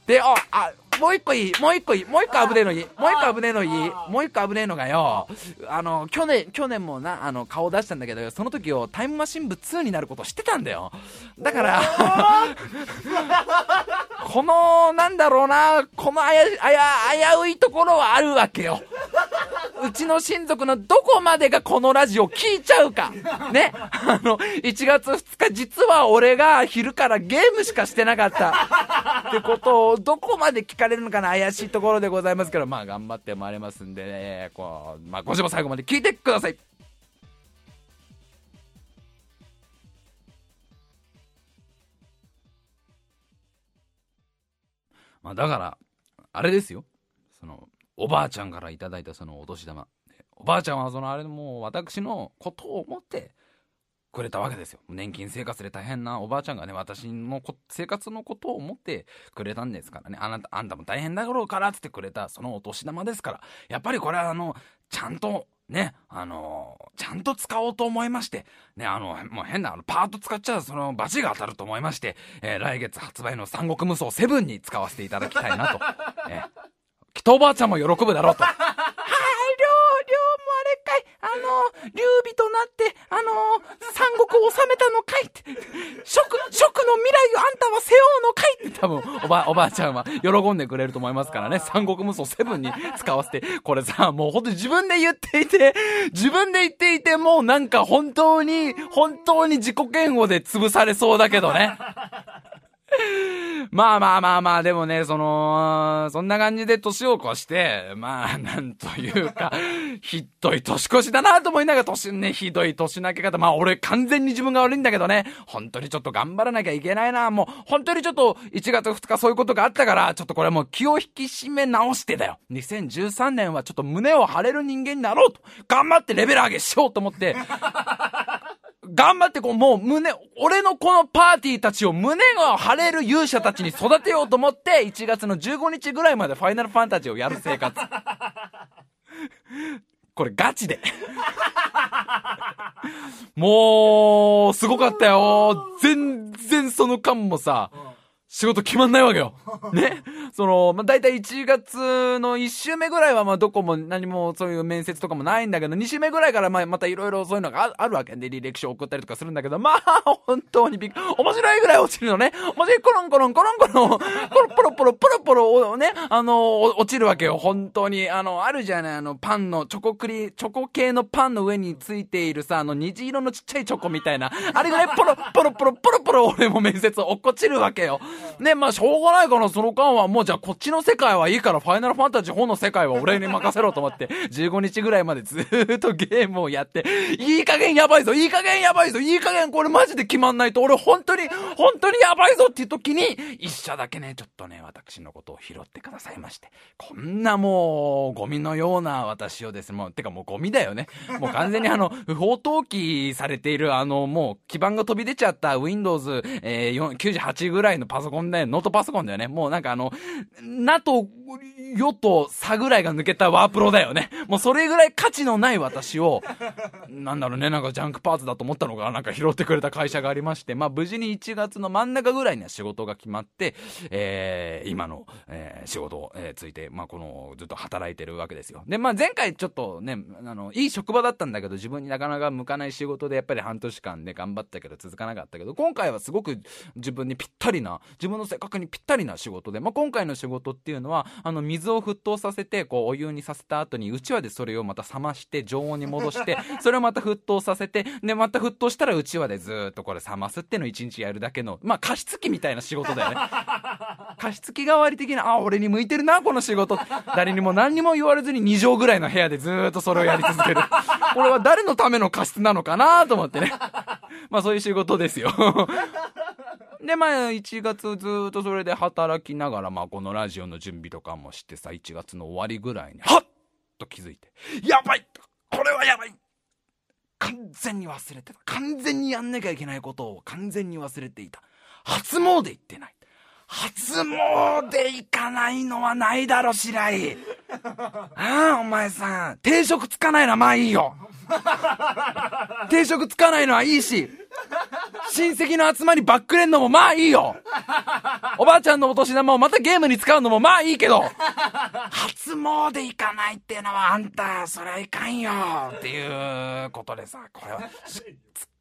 [SPEAKER 1] でおあもう一個いいもう一個いいもう一個危ねえのいい。もう一個危ねえのいい。もう一個危ねえのがよ。あの去年去年もなあの顔出したんだけどその時をタイムマシン部2になること知ってたんだよ。だから (laughs) このなんだろうなこのあやあや危ういところはあるわけよ。うちの親族のどこまでがこのラジオ聞いちゃうか。ね。あの、1月2日実は俺が昼からゲームしかしてなかった。ってことをどこまで聞かれるのかな怪しいところでございますけど、まあ頑張ってまいますんでね、こう、まあ今週も最後まで聞いてください。まあだから、あれですよ。その、おばあちゃんからいただいたそのお年玉。おばあちゃんはそのあれもう私のことを思ってくれたわけですよ。年金生活で大変なおばあちゃんがね、私の生活のことを思ってくれたんですからね。あなた、あんたも大変だろうからってくれたそのお年玉ですから。やっぱりこれはあの、ちゃんとね、あのー、ちゃんと使おうと思いまして、ね、あの、もう変な、あの、パート使っちゃう、その、バチが当たると思いまして、えー、来月発売の三国無双7に使わせていただきたいなと。えー、きっとおばあちゃんも喜ぶだろうと。はい、りょう、りょうもあれかいあの、劉備となって、あの、三国を治めたのかいって、蜀、蜀の未来をあんたは背負うのかいって多分、おば、おばあちゃんは喜んでくれると思いますからね。三国無双セブンに使わせて、これさ、もうほんと自分で言っていて、自分で言っていて、もうなんか本当に、本当に自己嫌悪で潰されそうだけどね。(laughs) まあまあまあまあ、でもね、その、そんな感じで年を越して、まあ、なんというか、(laughs) ひどい年越しだなと思いながら、年ね、ひどい年明け方。まあ俺完全に自分が悪いんだけどね、本当にちょっと頑張らなきゃいけないな。もう、本当にちょっと1月2日そういうことがあったから、ちょっとこれもう気を引き締め直してだよ。2013年はちょっと胸を張れる人間になろうと、頑張ってレベル上げしようと思って、頑張ってこう、もう胸、俺のこのパーティーたちを胸が張れる勇者たちに育てようと思って、1月の15日ぐらいまでファイナルファンタジーをやる生活。(laughs) これガチで。(laughs) もう、すごかったよ。全然その間もさ、仕事決まんないわけよ。(laughs) ね？その、まあ、大体1月の1週目ぐらいは、ま、どこも何もそういう面接とかもないんだけど、2週目ぐらいから、ま、またいろいろそういうのがあるわけで、履歴書送ったりとかするんだけど、まあ、本当にびっくり、面白いぐらい落ちるのね。面白い、コロンコロン、コロンコロン、ポロポロポロ、ポロポロ、ね、あの、落ちるわけよ。本当に。あの、あるじゃない、あの、パンの、チョコクリ、チョコ系のパンの上についているさ、あの、虹色のちっちゃいチョコみたいな、あれぐらいポロポロポロ、ポロポロ、俺も面接落っこちるわけよ。ね、まあ、しょうがないから、その間は、もうじゃあこっちの世界はいいから、ファイナルファンタジー4の世界は俺に任せろと思って、15日ぐらいまでずっとゲームをやって、いい加減やばいぞいい加減やばいぞいい加減これマジで決まんないと、俺本当に、本当にやばいぞっていう時に、一社だけね、ちょっとね、私のことを拾ってくださいまして、こんなもう、ゴミのような私をですね、もう、てかもうゴミだよね。もう完全にあの、不法投棄されている、あの、もう、基盤が飛び出ちゃった Windows、えー、98ぐらいのパソコンで、ノートパソコンだよね。もうなんかあの、NATO、よと差ぐらいが抜けたワープロだよね。もうそれぐらい価値のない私を、(laughs) なんだろうね、なんかジャンクパーツだと思ったのが、なんか拾ってくれた会社がありまして、まあ無事に1月の真ん中ぐらいには仕事が決まって、えー、今の、えー、仕事を、えー、ついて、まあこの、ずっと働いてるわけですよ。で、まあ前回ちょっとね、あの、いい職場だったんだけど、自分になかなか向かない仕事でやっぱり半年間で頑張ったけど続かなかったけど、今回はすごく自分にぴったりな、自分の性格にぴったりな仕事で、まあ今回の仕事っていうのは、あの、水を沸騰させて、こう、お湯にさせた後に、うちわでそれをまた冷まして、常温に戻して、(laughs) それをまた沸騰させて、で、また沸騰したらうちわでずっとこれ冷ますってのを一日やるだけの、まあ、加湿器みたいな仕事だよね。(laughs) 加湿器代わり的な、あ、俺に向いてるな、この仕事。誰にも何にも言われずに2畳ぐらいの部屋でずっとそれをやり続ける。(laughs) これは誰のための加湿なのかなと思ってね。まあ、そういう仕事ですよ。で、まあ、1月ずっとそれで働きながら、まあ、このラジオの準備とかもしてさ、1月の終わりぐらいに、はっと気づいて、やばいこれはやばい完全に忘れてた。完全にやんなきゃいけないことを完全に忘れていた。初詣行ってない。初詣行かないのはないだろ、白井。(laughs) ああ、お前さん。定食つかないのはまあいいよ。定食つかないのはいいし、親戚の集まりばっくれんのもまあいいよ。おばあちゃんのお年玉をまたゲームに使うのもまあいいけど、初詣行かないっていうのはあんた、それはいかんよっていうことでさ、これは、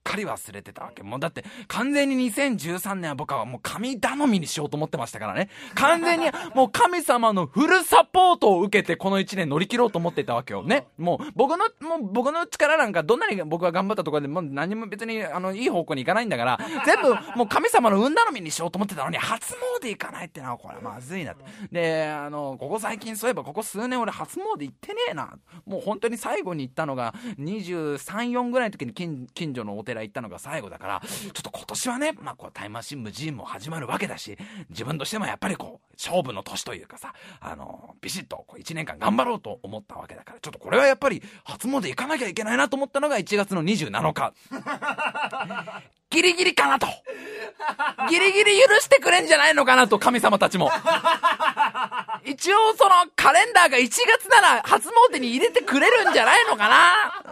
[SPEAKER 1] かり忘れてたわけ。もうだって完全に2013年は僕はもう神頼みにしようと思ってましたからね。完全にもう神様のフルサポートを受けてこの1年乗り切ろうと思ってたわけよ。ね。もう僕の、もう僕の力なんかどんなに僕が頑張ったところでもう何も別にあのいい方向に行かないんだから、全部もう神様の運頼みにしようと思ってたのに初詣行かないってのはこれまずいなって。で、あの、ここ最近そういえばここ数年俺初詣行ってねえな。もう本当に最後に行ったのが23、4ぐらいの時に近近所のお寺寺行ったのが最後だから、ちょっと今年はね、まあこうタイムマシン無人も始まるわけだし、自分としてもやっぱりこう、勝負の年というかさ、あの、ビシッとこう1年間頑張ろうと思ったわけだから、ちょっとこれはやっぱり初詣行かなきゃいけないなと思ったのが1月の27日。ギリギリかなと。ギリギリ許してくれんじゃないのかなと、神様たちも。一応そのカレンダーが1月なら初詣に入れてくれるんじゃないのか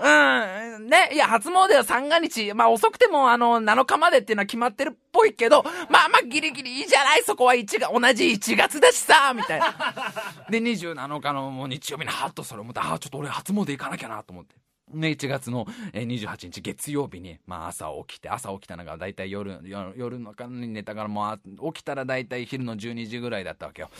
[SPEAKER 1] なうん。ね。いや、初詣は三が日。まあ遅くてもあの、7日までっていうのは決まってるっぽいけど、まあまあギリギリいいじゃないそこは1が、同じ1月だしさみたいな。で、27日のもう日曜日にハッとそれ思って、ああ、ちょっと俺初詣行かなきゃなと思って。ね、1月の28日月曜日に、まあ朝起きて、朝起きたのが大体夜、夜の間に寝たからもう起きたら大体昼の12時ぐらいだったわけよ。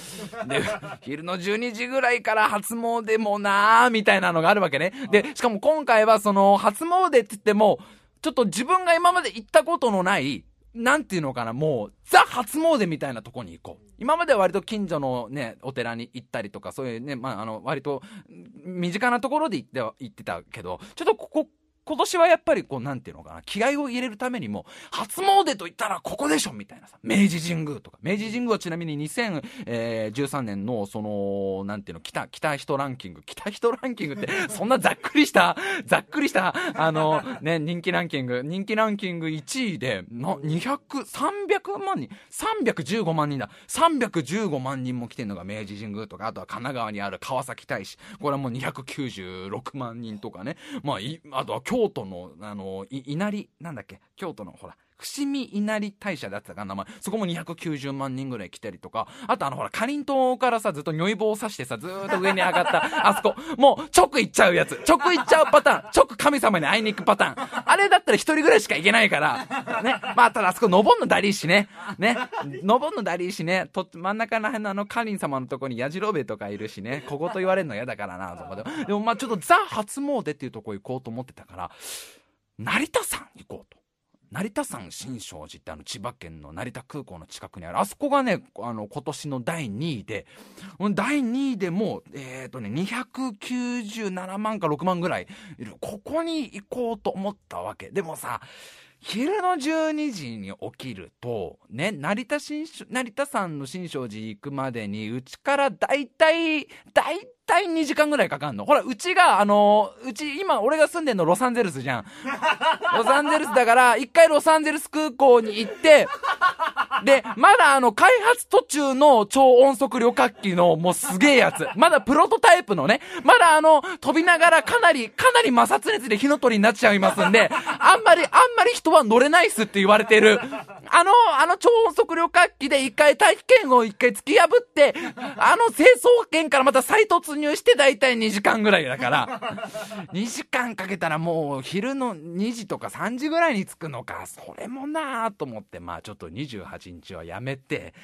[SPEAKER 1] で、(laughs) 昼の12時ぐらいから初詣もなーみたいなのがあるわけね。で、しかも今回はその初詣って言っても、ちょっと自分が今まで行ったことのない、なんていうのかな、もう、ザ初詣みたいなとこに行こう。今までは割と近所のね、お寺に行ったりとか、そういうね、まあ、あの、割と、身近なところで行っては、行ってたけど、ちょっとここ、今年はやっぱりこう、なんていうのかな、気合を入れるためにも、初詣と言ったらここでしょみたいなさ、明治神宮とか。明治神宮はちなみに2013年の、その、なんていうの、来た、来た人ランキング、来た人ランキングって、(laughs) そんなざっくりした、ざっくりした、あの、ね、人気ランキング、人気ランキング1位で、な、200、300万人、315万人だ。315万人も来てるのが明治神宮とか、あとは神奈川にある川崎大使。これはもう296万人とかね。まあ、い、あとは京京都の、あの、い、稲荷、なんだっけ、京都の、ほら、伏見稲荷大社だったかな、名前。そこも290万人ぐらい来たりとか、あとあのほら、かりんとうからさ、ずっと如意棒を刺してさ、ずーっと上に上がった、(laughs) あそこ、もう直行っちゃうやつ。直行っちゃうパターン。直神様に会いに行くパターン。あれだったら一人ぐらいしか行けないから。ね。まあ、ただあそこ登んのだりーしね。ね。登んのだりーしね。と、真ん中ら辺のあのかりん様のとこにやじろべとかいるしね。ここと言われるの嫌だからな、そこで。でもまあちょっとザ初詣っていうとこ行こうと思ってたから、成田山行こうと。成田山新勝寺ってあの千葉県の成田空港の近くにある、あそこがね、あの今年の第2位で、第2位でもえっ、ー、とね、297万か6万ぐらいいる。ここに行こうと思ったわけ。でもさ、昼の12時に起きると、ね、成田新、成田山の新勝寺行くまでに、うちからだいたい、だい対2時間ぐらいかかんの。ほら、うちが、あのうち、今、俺が住んでんのロサンゼルスじゃん。(laughs) ロサンゼルスだから、一回ロサンゼルス空港に行って、で、まだあの、開発途中の超音速旅客機の、もうすげえやつ。まだプロトタイプのね、まだあの、飛びながらかなり、かなり摩擦熱で火の鳥になっちゃいますんで、あんまり、あんまり人は乗れないっすって言われてる。あの、あの超音速旅客機で一回大気圏を一回突き破って、あの清掃圏からまた再突入してだいたい2時間ぐらいだから、(laughs) 2時間かけたらもう昼の2時とか3時ぐらいに着くのか、それもなぁと思って、まあちょっと28日はやめて、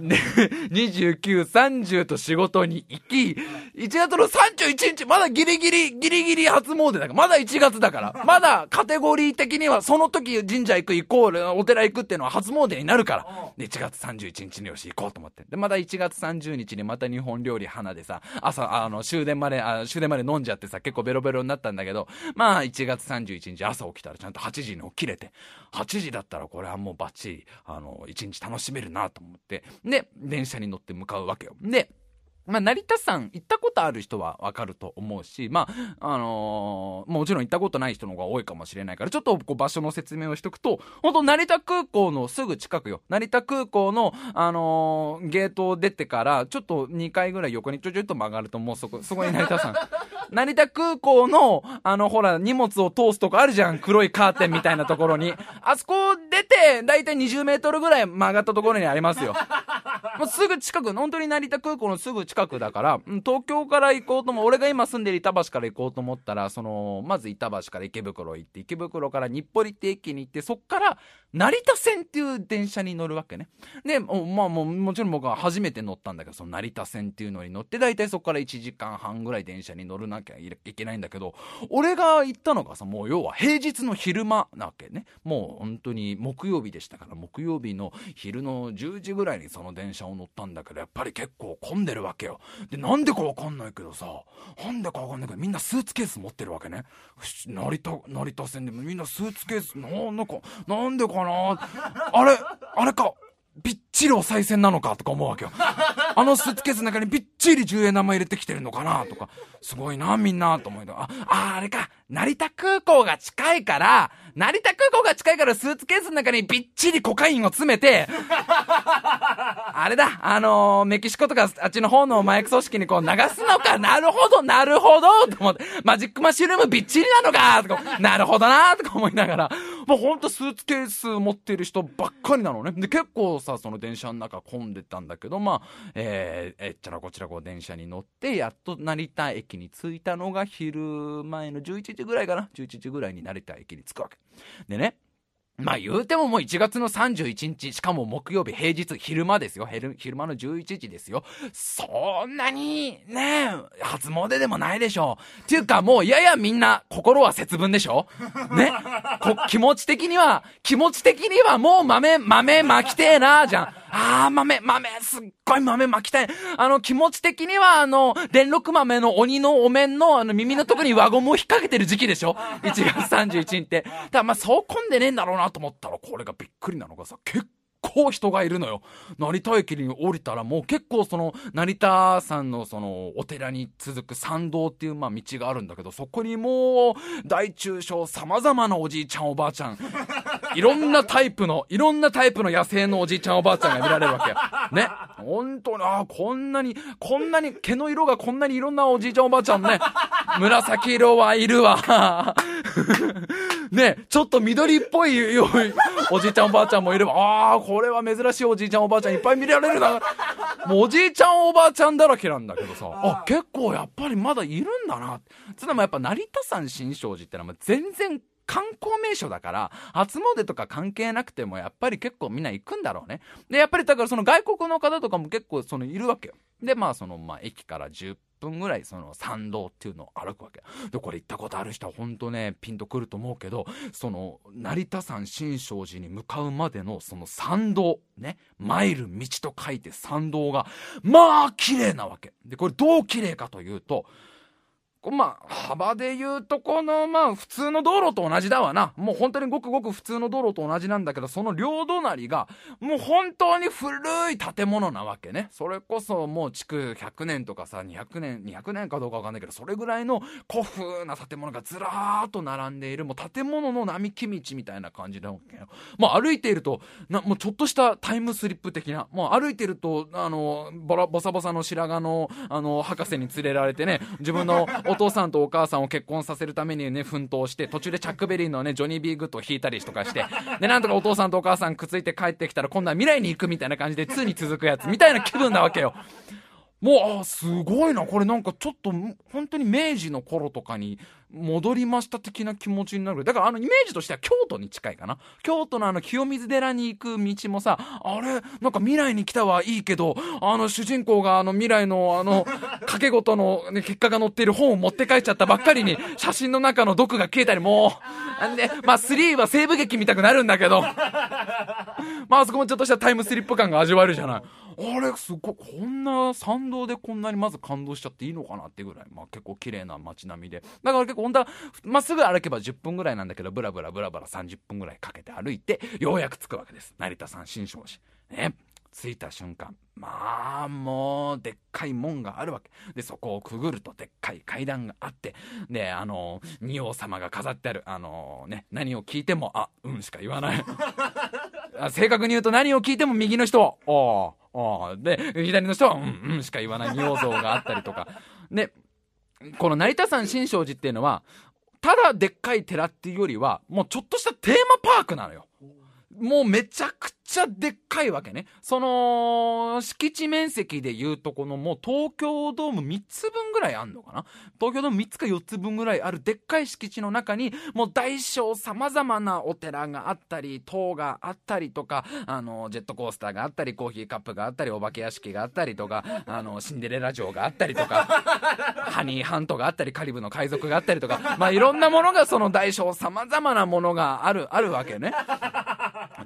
[SPEAKER 1] で、(laughs) 29、30と仕事に行き、1月の31日、まだギリギリ、ギリギリ初詣だから、まだ1月だから、まだカテゴリー的にはその時神社行くイコール、お寺行くっていうのは初詣になるから、で、1月31日によし行こうと思って。で、まだ1月30日にまた日本料理花でさ、朝、あの、終電まで、あ終電まで飲んじゃってさ、結構ベロベロになったんだけど、まあ、1月31日朝起きたらちゃんと8時に起きれて、8時だったらこれはもうバッチリ、あの、1日楽しめるなと思って、で、電車に乗って向かうわけよ。で、まあ、成田山行ったことある人はわかると思うし、まあ、あのー、もちろん行ったことない人の方が多いかもしれないから、ちょっとこう場所の説明をしとくと、本当成田空港のすぐ近くよ。成田空港の、あのー、ゲートを出てから、ちょっと2回ぐらい横にちょちょっと曲がるともうそこ、そこに成田山。(laughs) 成田空港の、あの、ほら、荷物を通すとこあるじゃん。黒いカーテンみたいなところに。あそこ出て、だいたい20メートルぐらい曲がったところにありますよ。もうすぐ近く、本当に成田空港のすぐ近くだから、東京から行こうとも、俺が今住んでる板橋から行こうと思ったら、その、まず板橋から池袋行って、池袋から日暮里って駅に行って、そっから成田線っていう電車に乗るわけね。で、まあもう、もちろん僕は初めて乗ったんだけど、その成田線っていうのに乗って、だいたいそこから1時間半ぐらい電車に乗るなきゃいけないんだけど、俺が行ったのがさ、もう要は平日の昼間なわけね。もう本当に木曜日でしたから、木曜日の昼の10時ぐらいにその電車を乗ったんだけど、やっぱり結構混んでるわけよ。で、なんでかわかんないけどさ、なんでかわかんないけど、みんなスーツケース持ってるわけね。成田、成田線でもみんなスーツケース、なんか、なんでかな？あれ、あれか、びっちりお賽銭なのかとか思うわけよ。(laughs) あのスーツケースの中にびっちり10円玉入れてきてるのかなとか、すごいな、みんな、と思いながら、あ、あれか、成田空港が近いから、成田空港が近いからスーツケースの中にびっちりコカインを詰めて、(laughs) あれだ、あのー、メキシコとかあっちの方の麻薬組織にこう流すのか、なるほど、なるほど、と思って、マジックマッシュルームびっちりなのか、とか、なるほどな、とか思いながら、もうほんとスーツケース持ってる人ばっかりなのね。で、結構さ、その電車の中混んでたんだけど、まあ、えー、えっちゃらこちらこう電車に乗って、やっと成田駅に着いたのが昼前の11時ぐらいかな。11時ぐらいに成田駅に着くわけ。でね、まあ言うてももう1月の31日、しかも木曜日平日昼間ですよ。昼間の11時ですよ。そんなに、ね初詣でもないでしょう。っていうかもうややみんな心は節分でしょね気持ち的には、気持ち的にはもう豆、豆巻きてえなじゃん。あー、豆、豆、すっごい豆巻きたい。あの、気持ち的には、あの、電録豆の鬼のお面の、あの、耳のとこに輪ゴムを引っ掛けてる時期でしょ (laughs) ?1 月31日って。だからまあ、そう混んでねえんだろうなと思ったら、これがびっくりなのがさ、結構人がいるのよ。成田駅に降りたらもう結構その成田山のそのお寺に続く参道っていうまあ道があるんだけど、そこにもう大中小様々なおじいちゃんおばあちゃん、いろんなタイプの、いろんなタイプの野生のおじいちゃんおばあちゃんが見られるわけよ。ね。本当に、ああ、こんなに、こんなに、毛の色がこんなにいろんなおじいちゃんおばあちゃんね。紫色はいるわ。ね、ちょっと緑っぽいおじいちゃんおばあちゃんもいれば、ああ、これは珍しいおじいちゃんおばあちゃんいっぱい見られるな。もうおじいちゃんおばあちゃんだらけなんだけどさ、あ、結構やっぱりまだいるんだな。つうのもやっぱ成田山新勝寺ってのは全然観光名所だから、初詣とか関係なくても、やっぱり結構みんな行くんだろうね。で、やっぱりだからその外国の方とかも結構そのいるわけよ。で、まあその、まあ駅から10分ぐらいその参道っていうのを歩くわけ。で、これ行ったことある人は本当ね、ピンとくると思うけど、その、成田山新勝寺に向かうまでのその参道、ね、参る道と書いて参道が、まあ綺麗なわけ。で、これどう綺麗かというと、まあ、幅で言うとこの、まあ、普通の道路と同じだわな。もう本当にごくごく普通の道路と同じなんだけど、その両隣が、もう本当に古い建物なわけね。それこそもう築100年とかさ、200年、200年かどうかわかんないけど、それぐらいの古風な建物がずらーっと並んでいる、もう建物の並木道みたいな感じなわけよ。もう歩いていると、な、もうちょっとしたタイムスリップ的な、もう歩いていると、あの、ボラ、ボサボサの白髪の、あの、博士に連れられてね、自分のお父さんとお母さんを結婚させるためにね、奮闘して、途中でチャックベリーのね、ジョニー・ビー・グッドを弾いたりとかして、で、なんとかお父さんとお母さんくっついて帰ってきたら、今度は未来に行くみたいな感じで2に続くやつ、みたいな気分なわけよ。もう、あすごいな。これなんかちょっと、本当に明治の頃とかに戻りました的な気持ちになる。だからあのイメージとしては京都に近いかな。京都のあの清水寺に行く道もさ、あれ、なんか未来に来たはいいけど、あの主人公があの未来のあの、(laughs) 掛け事の、ね、結果が載っている本を持って帰っちゃったばっかりに、写真の中の毒が消えたり、もう、で、まあ3は西部劇見たくなるんだけど、(laughs) まあそこもちょっとしたタイムスリップ感が味わえるじゃない。あれ、すごい、こんな参道でこんなにまず感動しちゃっていいのかなってぐらい、まあ結構綺麗な街並みで。だから結構本当は、まっすぐ歩けば10分ぐらいなんだけど、ブラブラブラブラ30分ぐらいかけて歩いて、ようやく着くわけです。成田山新勝寺。ね。着いた瞬間、まあ、もう、でっかい門があるわけ。で、そこをくぐると、でっかい階段があって、で、あの、仁王様が飾ってある、あのね、何を聞いても、あ、うんしか言わない。(laughs) 正確に言うと何を聞いても右の人は、ああ、で、左の人は、うん、うんしか言わない仁王像があったりとか。で、この成田山新勝寺っていうのは、ただでっかい寺っていうよりは、もうちょっとしたテーマパークなのよ。もうめちゃくちゃでっかいわけね。その、敷地面積で言うとこのもう東京ドーム3つ分ぐらいあんのかな東京ドーム3つか4つ分ぐらいあるでっかい敷地の中に、もう大小様々なお寺があったり、塔があったりとか、あの、ジェットコースターがあったり、コーヒーカップがあったり、お化け屋敷があったりとか、あの、シンデレラ城があったりとか、(laughs) ハニーハントがあったり、カリブの海賊があったりとか、まあいろんなものがその大小様々なものがある、あるわけね。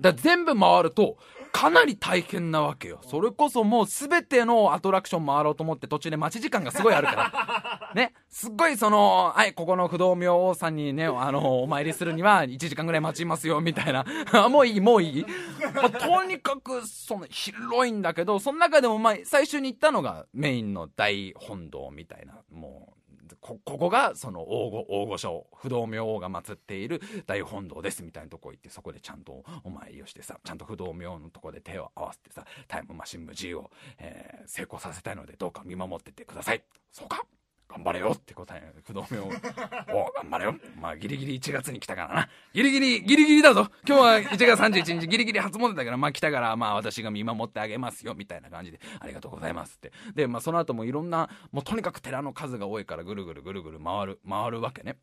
[SPEAKER 1] だ全部回ると、かなり大変なわけよ。それこそもう全てのアトラクション回ろうと思って途中で待ち時間がすごいあるから。(laughs) ね。すっごいその、はい、ここの不動明王さんにね、あの、お参りするには1時間ぐらい待ちますよ、みたいな。(laughs) もういい、もういい。まあ、とにかく、その、広いんだけど、その中でもまあ、最初に行ったのがメインの大本堂みたいな、もう、こ、ここがその大御、大御所、不動明王が祀っている大本堂ですみたいなとこ行って、そこでちゃんとお参りをしてさ、ちゃんと不動明王のとこで手を合わせてさ、タイムマシン無事を、えー、成功させたいのでどうか見守っててください。そうか頑張れよって答え、不動明王。(laughs) お頑張れよ。まあ、ギリギリ1月に来たからな。ギリギリ、ギリギリだぞ。今日は1月31日、ギリギリ初詣だから、まあ来たから、まあ私が見守ってあげますよ、みたいな感じで、ありがとうございますって。で、まあその後もいろんな、もうとにかく寺の数が多いから、ぐるぐるぐるぐる回る、回るわけね。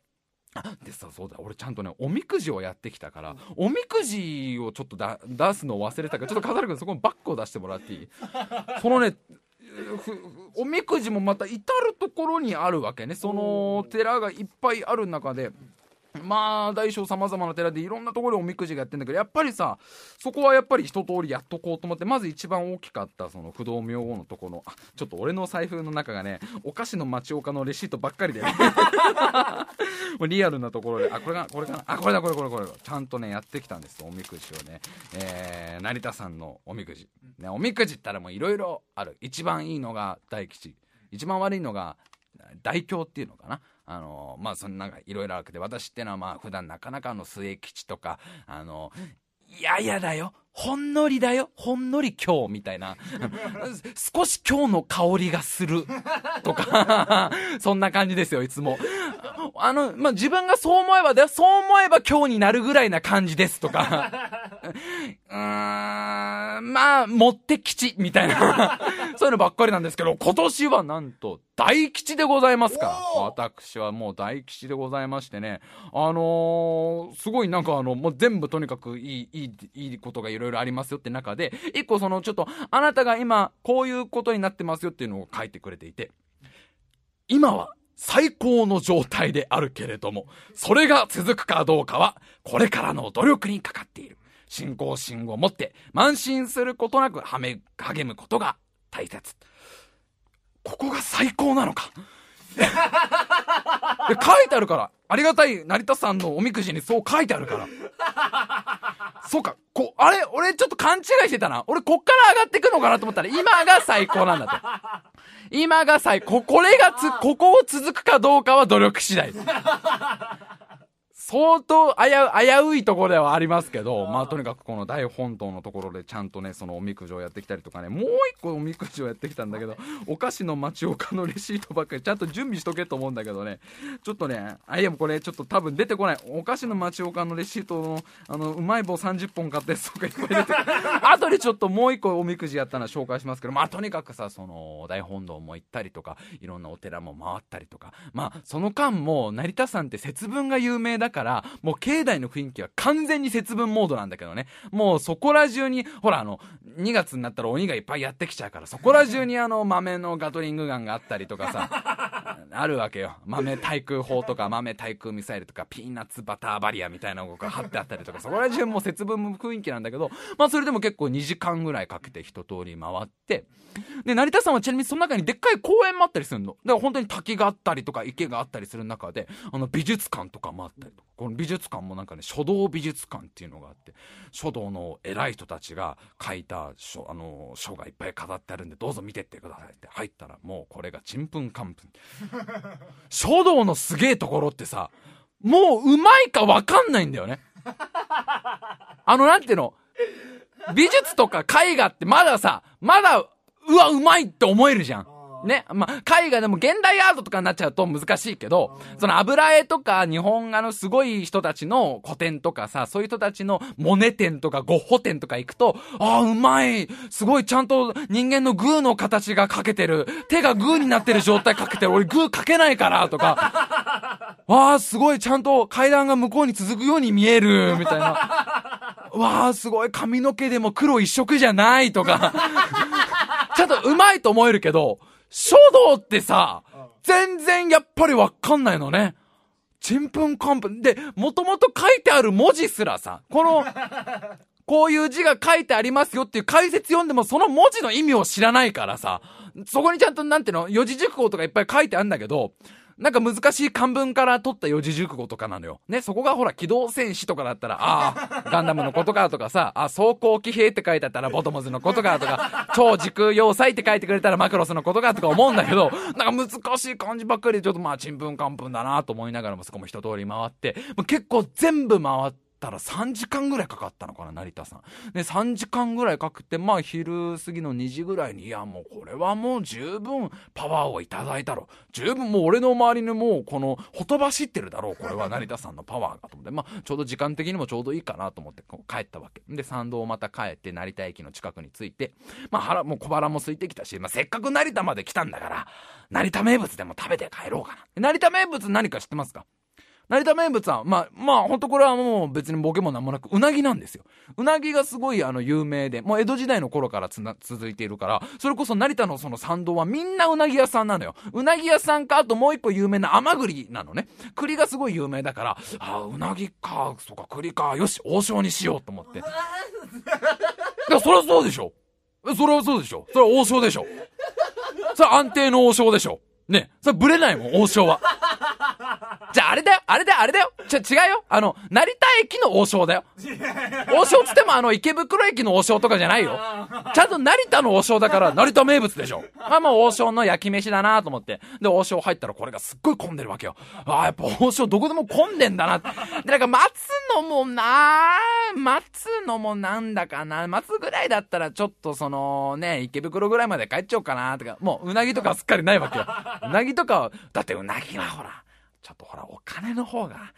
[SPEAKER 1] あでさ、そうだ、俺ちゃんとね、おみくじをやってきたから、おみくじをちょっと出すのを忘れたから、ちょっと飾るけど、そこにバッグを出してもらっていい？そのね、おみくじもまた至る所にあるわけね。その寺がいっぱいある中でまあ大小様々な寺でいろんなところでおみくじがやってんだけどやっぱりさそこはやっぱり一通りやっとこうと思ってまず一番大きかったその不動明王のところあちょっと俺の財布の中がねお菓子の町岡のレシートばっかりでリアルなところであこれがこれかなあこれだこれこれこれちゃんとねやってきたんですおみくじをね、えー、成田さんのおみくじ、ね、おみくじったらもういろいろある。一番いいのが大吉。一番悪いのが大凶っていうのかなあのまあそんなんかいろいろあるけど私ってのはまあ普段なかなかの末吉とかあのいやいやだよほんのりだよ。ほんのり今日みたいな。(laughs) 少し今日の香りがする。とか。(laughs) そんな感じですよいつも。あの、まあ、自分がそう思えばだよ。そう思えば今日になるぐらいな感じです。とか。(laughs) うーん。まあ持って吉みたいな。そういうのばっかりなんですけど今年はなんと大吉でございますか。ら私はもう大吉でございましてね。あのー、すごいなんかあのもう全部とにかくいいいいいいことがいろいろありますよって中で一個そのちょっとあなたが今こういうことになってますよっていうのを書いてくれていて今は最高の状態であるけれどもそれが続くかどうかはこれからの努力にかかっている。信仰心を持って慢心することなく励むことが大切。ここが最高なのか。(laughs) で書いてあるから。ありがたい成田さんのおみくじにそう書いてあるから。そうか。こあれ？俺ちょっと勘違いしてたな。俺こっから上がってくのかなと思ったら今が最高なんだと今が最高これがつここを続くかどうかは努力次第。相当危う、危ういところではありますけど、まあとにかくこの大本島のところでちゃんとね、そのおみくじをやってきたりとかね、もう一個おみくじをやってきたんだけど、お菓子の町岡のレシートばっかりちゃんと準備しとけと思うんだけどね、ちょっとね、あ、いやもうこれちょっと多分出てこない。お菓子の町岡のレシートの、あの、うまい棒30本買って、そうかいっぱい出てくる。(laughs) 後でちょっともう一個おみくじやったら紹介しますけど、まあとにかくさ、その大本堂も行ったりとか、いろんなお寺も回ったりとか、まあその間も成田山って節分が有名だから、からもう境内の雰囲気は完全に節分モードなんだけどね。もうそこら中に、ほらあの、2月になったら鬼がいっぱいやってきちゃうから、そこら中にあの豆のガトリングガンがあったりとかさ、(laughs) あるわけよ。豆対空砲とか豆対空ミサイルとかピーナッツバターバリアみたいなのが貼ってあったりとか、そこら中もう節分の雰囲気なんだけど、まあそれでも結構2時間ぐらいかけて一通り回って、で、成田山はちなみにその中にでっかい公園もあったりするの。だから本当に滝があったりとか池があったりする中で、あの美術館とかもあったりとか、この美術館もなんかね、書道美術館っていうのがあって、書道の偉い人たちが書いた書、あの、書がいっぱい飾ってあるんで、どうぞ見てってくださいって入ったら、もうこれがちんぷんかんぷん。(laughs) 書道のすげえところってさ、もううまいかわかんないんだよね。あの、なんていうの、美術とか絵画ってまださ、まだ、うわ、うまいって思えるじゃん。ね。まあ、絵画でも現代アートとかになっちゃうと難しいけど、その油絵とか日本画のすごい人たちの古典とかさ、そういう人たちのモネ展とかゴッホ展とか行くと、ああ、うまい。すごいちゃんと人間のグーの形が描けてる。手がグーになってる状態描けてる。俺グー描けないからとか。わ (laughs) あ、すごいちゃんと階段が向こうに続くように見える。みたいな。わあ、すごい髪の毛でも黒一色じゃないとか。(laughs) ちゃんとうまいと思えるけど、書道ってさ、全然やっぱりわかんないのね。ちんぷんかんぷん。で、もともと書いてある文字すらさ、この、(laughs) こういう字が書いてありますよっていう解説読んでもその文字の意味を知らないからさ、そこにちゃんとなんていうの、四字熟語とかいっぱい書いてあるんだけど、なんか難しい漢文から取った四字熟語とかなのよ。ね、そこがほら、機動戦士とかだったら、ああ、ガンダムのことかとかさ、あ、走行騎兵って書いてあったらボトムズのことかとか、超時空要塞って書いてくれたらマクロスのことかとか思うんだけど、なんか難しい漢字ばっかりでちょっとまあ、ちんぷんかんぷんだなと思いながらもそこも一通り回って、もう結構全部回って、たら3時間ぐらいかかったのかな、成田さん。で、3時間ぐらいかけて、まあ昼過ぎの2時ぐらいに、いやもうこれはもう十分パワーをいただいたろ。十分もう俺の周りにもうこの、ほとばしってるだろう、これは (laughs) 成田さんのパワーがと思って、まあちょうど時間的にもちょうどいいかなと思って帰ったわけ。で、参道をまた帰って成田駅の近くに着いて、まあ腹、もう小腹も空いてきたし、まあせっかく成田まで来たんだから、成田名物でも食べて帰ろうかな。成田名物何か知ってますか？成田名物は、まあ、まあ、ほんとこれはもう別にボケもなんもなく、うなぎなんですよ。うなぎがすごいあの、有名で、もう江戸時代の頃からつな、続いているから、それこそ成田のその参道はみんなうなぎ屋さんなのよ。うなぎ屋さんか、あともう一個有名な甘栗なのね。栗がすごい有名だから、あうなぎか、そうか、栗か、よし、王将にしようと思って。いや、そりゃそうでしょ。それはそうでしょ。それは王将でしょ。それは安定の王将でしょ。ね。それブレないもん、王将は。じゃああれだよ、あれだよ、あれだよ。ちょ、違うよ。あの、成田駅の王将だよ。王将つってもあの、池袋駅の王将とかじゃないよ。ちゃんと成田の王将だから、成田名物でしょ。まあまあ王将の焼き飯だなと思って。で、王将入ったらこれがすっごい混んでるわけよ。ああ、やっぱ王将どこでも混んでんだな。で、なんか待つのもな待つのもなんだかな。待つぐらいだったらちょっとその、ね、池袋ぐらいまで帰っちゃおうかなとか、もううなぎとかすっかりないわけよ。うなぎとか、だってうなぎはほら、ちょっとほら、お金の方が、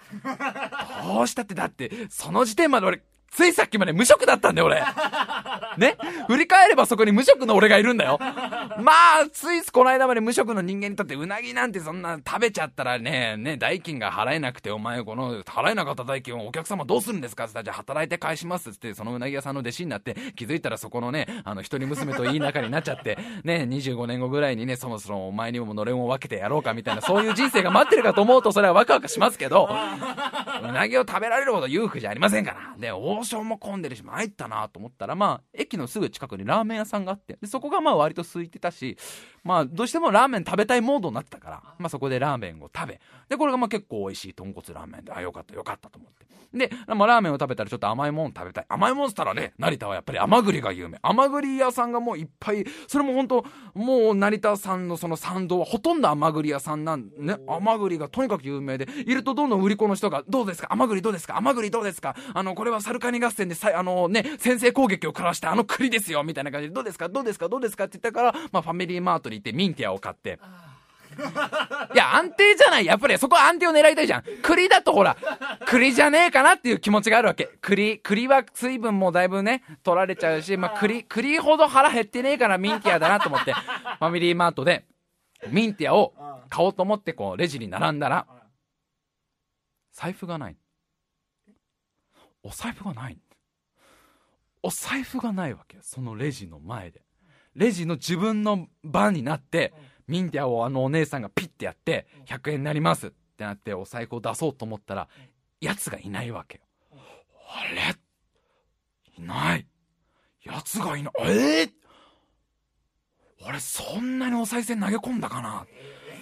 [SPEAKER 1] どうしたって、だって、その時点まで俺、ついさっきまで無職だったんだよ、俺。ね？振り返ればそこに無職の俺がいるんだよ。まあ、ついこの間まで無職の人間にとってうなぎなんてそんな食べちゃったらね、ね、代金が払えなくて、お前この払えなかった代金をお客様どうするんですか？って言ったら、じゃあ働いて返しますって、そのうなぎ屋さんの弟子になって、気づいたらそこのね、あの、一人娘といい仲になっちゃって、ね、25年後ぐらいにね、そもそもお前にものれんを分けてやろうかみたいな、そういう人生が待ってるかと思うと、それはワクワクしますけど、うなぎを食べられるほど裕福じゃありませんから。うしようも混んでるし、参ったなと思ったら、まあ、駅のすぐ近くにラーメン屋さんがあって、でそこがまあ割と空いてたし、まあ、どうしてもラーメン食べたいモードになってたから、まあそこでラーメンを食べ、で、これがまあ結構美味しい豚骨ラーメンで、あ、よかったよかったと思って。で、まあラーメンを食べたらちょっと甘いもん食べたい。甘いもんっつったらね、成田はやっぱり甘栗が有名。甘栗屋さんがもういっぱい、それも本当もう成田さんのその参道はほとんど甘栗屋さんなんね、甘栗がとにかく有名で、いるとどんどん売り子の人が、どうですか？甘栗どうですか？甘栗どうですか？あの、これはサルカニ合戦でさ、あのね、先制攻撃を食らしたあの栗ですよみたいな感じで、どうですか？どうですか？どうですか？って言ったから、まあファミリーマートに行ってミンティアを買って、いや、安定じゃない。やっぱりそこは安定を狙いたいじゃん。栗だとほら、栗じゃねえかなっていう気持ちがあるわけ。栗、栗は水分もだいぶね、取られちゃうし、まあ栗、栗ほど腹減ってねえからミンティアだなと思って、(laughs) ファミリーマートで、ミンティアを買おうと思ってこう、レジに並んだら、財布がない。お財布がない。お財布がないわけよ。そのレジの前で。レジの自分の番になって、ミンティアをあのお姉さんがピッてやって、100円になりますってなってお財布を出そうと思ったら、奴がいないわけよ。あれ？いない。奴がいない。えー、俺そんなにお賽銭投げ込んだかな？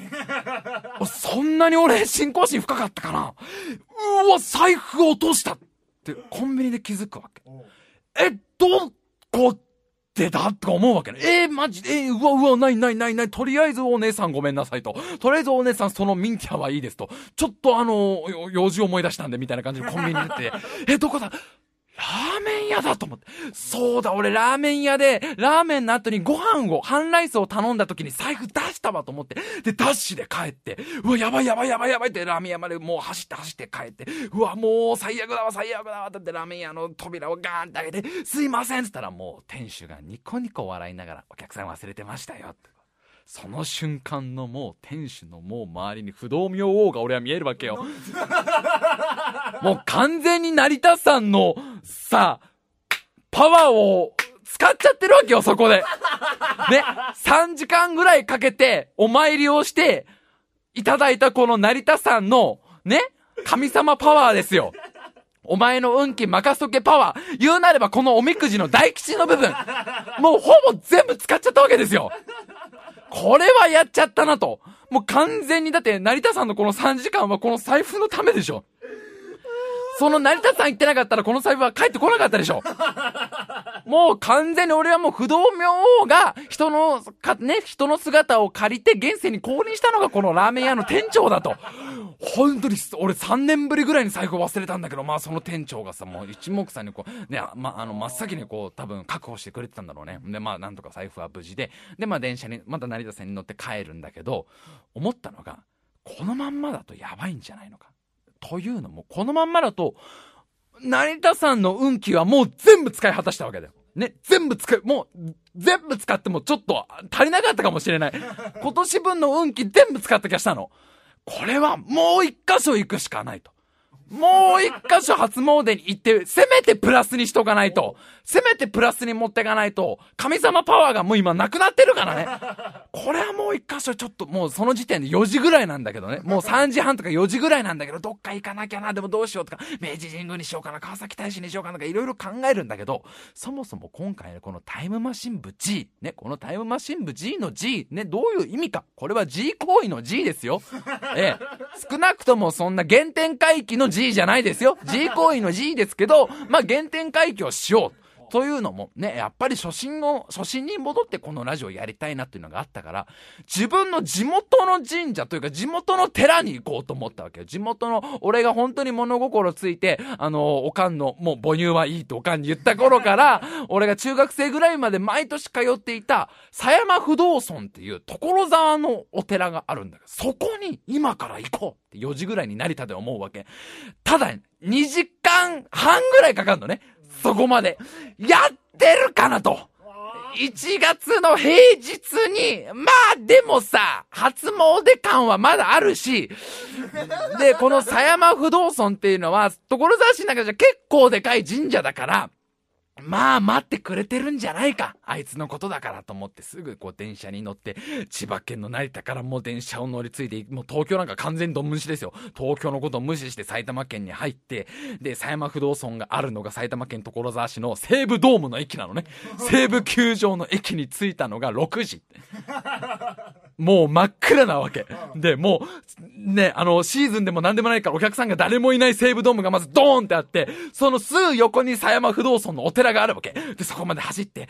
[SPEAKER 1] (laughs) そんなに俺信仰心深かったかな？うわ、財布落としたってコンビニで気づくわけ。え、どこっ出たとか思うわけね。えー、マジ？で、えー、うわうわ、ないないないない。とりあえずお姉さんごめんなさいと。とりあえずお姉さんそのミンティアはいいですと。ちょっとあの、用事思い出したんで、みたいな感じでコンビニに行って、え、どこだ？ラーメン屋だと思って。そうだ、俺ラーメン屋で、ラーメンの後にご飯を、半ライスを頼んだ時に財布出したわと思って。で、ダッシュで帰って、うわ、やばいやばいやばいやばいってラーメン屋までもう走って走って帰って、うわ、もう最悪だわ、最悪だわってってラーメン屋の扉をガーンって開けて、すいませんって言ったらもう店主がニコニコ笑いながら、お客さん忘れてましたよって。その瞬間のもう店主のもう周りに不動明王が俺は見えるわけよ。もう完全に成田山のさあ、パワーを使っちゃってるわけよ、そこで。ね、3時間ぐらいかけてお参りをして、いただいたこの成田山の、ね、神様パワーですよ。お前の運気任せとけパワー。言うなればこのおみくじの大吉の部分。もうほぼ全部使っちゃったわけですよ。これはやっちゃったなと。もう完全に、だって成田さんのこの3時間はこの財布のためでしょ。その成田さん行ってなかったらこの財布は帰ってこなかったでしょ。(laughs) もう完全に俺はもう不動明王が人の、か、ね、人の姿を借りて現世に降臨したのがこのラーメン屋の店長だと。本当に、俺3年ぶりぐらいに財布忘れたんだけど、まあその店長がさ、もう一目散にこう、ね、まあ、あの、真っ先にこう、多分確保してくれてたんだろうね。で、まあなんとか財布は無事で、で、まあ電車に、また成田線に乗って帰るんだけど、思ったのが、このまんまだとやばいんじゃないのか。というのも、このまんまだと、成田さんの運気はもう全部使い果たしたわけだよ。ね、全部使う、もう、全部使ってもちょっと足りなかったかもしれない。今年分の運気全部使った気がしたの。これはもう一箇所行くしかないと。もう一箇所初詣に行って、せめてプラスにしとかないと、せめてプラスに持ってかないと、神様パワーがもう今なくなってるからね。これはもう一箇所ちょっと、もうその時点で4時ぐらいなんだけどね。もう3時半とか4時ぐらいなんだけど、どっか行かなきゃな、でもどうしようとか、明治神宮にしようかな、川崎大使にしようかなとか、いろいろ考えるんだけど、そもそも今回のこのタイムマシン部 G、ね、このタイムマシン部 G の G、ね、どういう意味か。これは G 行為の G ですよ。ええ。少なくともそんな原点回帰の G G じゃないですよ。G 行為の G ですけど、まあ、原点回帰をしよう。というのもね、やっぱり初心の、初心に戻ってこのラジオやりたいなっていうのがあったから、自分の地元の神社というか地元の寺に行こうと思ったわけよ。地元の、俺が本当に物心ついて、あの、おかんの、もう母乳はいいとおかんに言った頃から、(laughs) 俺が中学生ぐらいまで毎年通っていた、狭山不動尊っていう所沢のお寺があるんだけど、そこに今から行こうって4時ぐらいに成田で思うわけ。ただ、2時間半ぐらいかかるのね。そこまで。やってるかなと。1月の平日に、まあでもさ、初詣感はまだあるし、で、この狭山不動尊っていうのは、所沢市の中じゃ結構でかい神社だから、まあ待ってくれてるんじゃないか。あいつのことだからと思ってすぐこう電車に乗って、千葉県の成田からもう電車を乗り継いで、もう東京なんか完全にドン無視ですよ。東京のことを無視して埼玉県に入って、で、狭山不動尊があるのが埼玉県所沢市の西武ドームの駅なのね。西武球場の駅に着いたのが6時。もう真っ暗なわけ。で、もう、ね、あの、シーズンでも何でもないからお客さんが誰もいない西武ドームがまずドーンってあって、そのすぐ横に狭山不動尊のお寺があるわけ。で、そこまで走って、い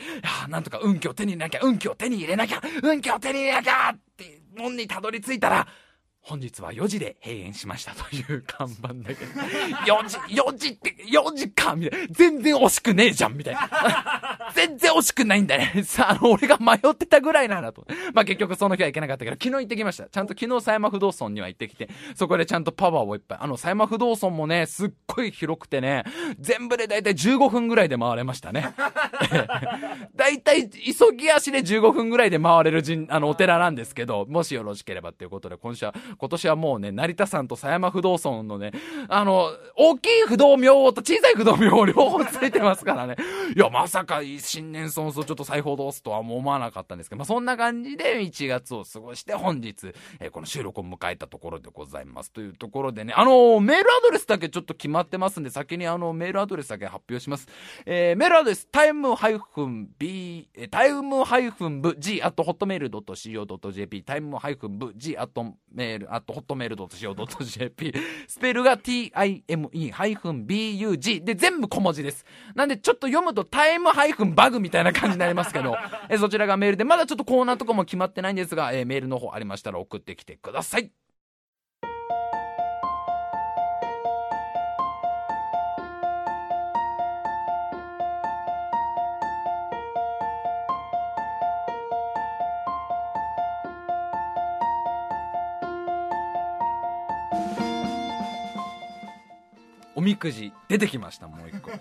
[SPEAKER 1] やなんとか運気を手に入れなきゃ、運気を手に入れなきゃ、運気を手に入れなきゃって、門にたどり着いたら、本日は4時で閉園しましたという看板だけど、4時、4時って、4時かみたいな。全然惜しくねえじゃんみたいな。全然惜しくないんだね。さあ、の、俺が迷ってたぐらいなんだと。まあ、結局その日は行けなかったけど、昨日行ってきました。ちゃんと昨日狭山不動尊には行ってきて、そこでちゃんとパワーをいっぱい。あの、狭山不動尊もね、すっごい広くてね、全部でだいたい15分ぐらいで回れましたね。だいたい急ぎ足で15分ぐらいで回れる人、あの、お寺なんですけど、もしよろしければっていうことで、今週は、今年はもうね、成田山と狭山不動尊のね、あの、大きい不動明王と小さい不動明王両方ついてますからね。(laughs) いや、まさか新年早々ちょっと財布を通すとは思わなかったんですけど、まあ、そんな感じで1月を過ごして本日、えー、この収録を迎えたところでございます。というところでね、あのメールアドレスだけちょっと決まってますんで、先にあの、メールアドレスだけ発表します。えー、メールアドレス、タイムハイフン b、タイムハイフンブ g あとホットメール .co.jp、タイムハイフンブ g あとメール、あとホットメール .co.jp。スペルが time-bug で全部小文字です。なんでちょっと読むとタイムバグみたいな感じになりますけど、えそちらがメールで、まだちょっとコーナーとかも決まってないんですが、えー、メールの方ありましたら送ってきてください。おみくじ出てきましたもう一個。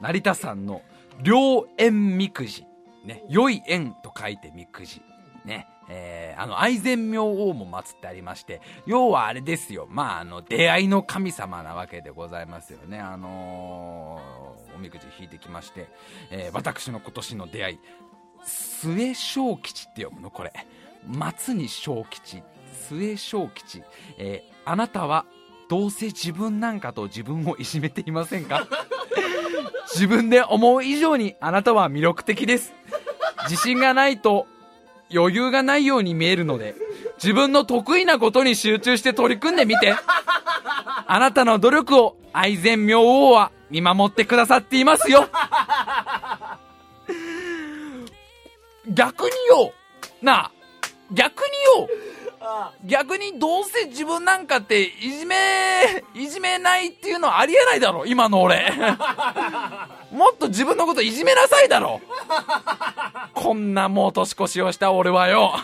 [SPEAKER 1] 成田山の良縁みくじ。ね良い縁と書いてみくじ。ねえー、あの愛染明王も祀ってありまして要はあれですよ。まああの出会いの神様なわけでございますよね。あのー、おみくじ引いてきまして、えー、私の今年の出会い。末小吉って読むの？これ。松に小吉。末小吉、えー、あなたはどうせ自分なんかと自分をいじめていませんか？(laughs) 自分で思う以上にあなたは魅力的です。自信がないと余裕がないように見えるので、自分の得意なことに集中して取り組んでみて。あなたの努力を愛染明王は見守ってくださっていますよ。逆によ、なあ、逆によ、逆にどうせ自分なんかっていじめ、いじめないっていうのはありえないだろ、今の俺。(laughs) もっと自分のこといじめなさいだろ。こんなもう年越しをした俺はよ。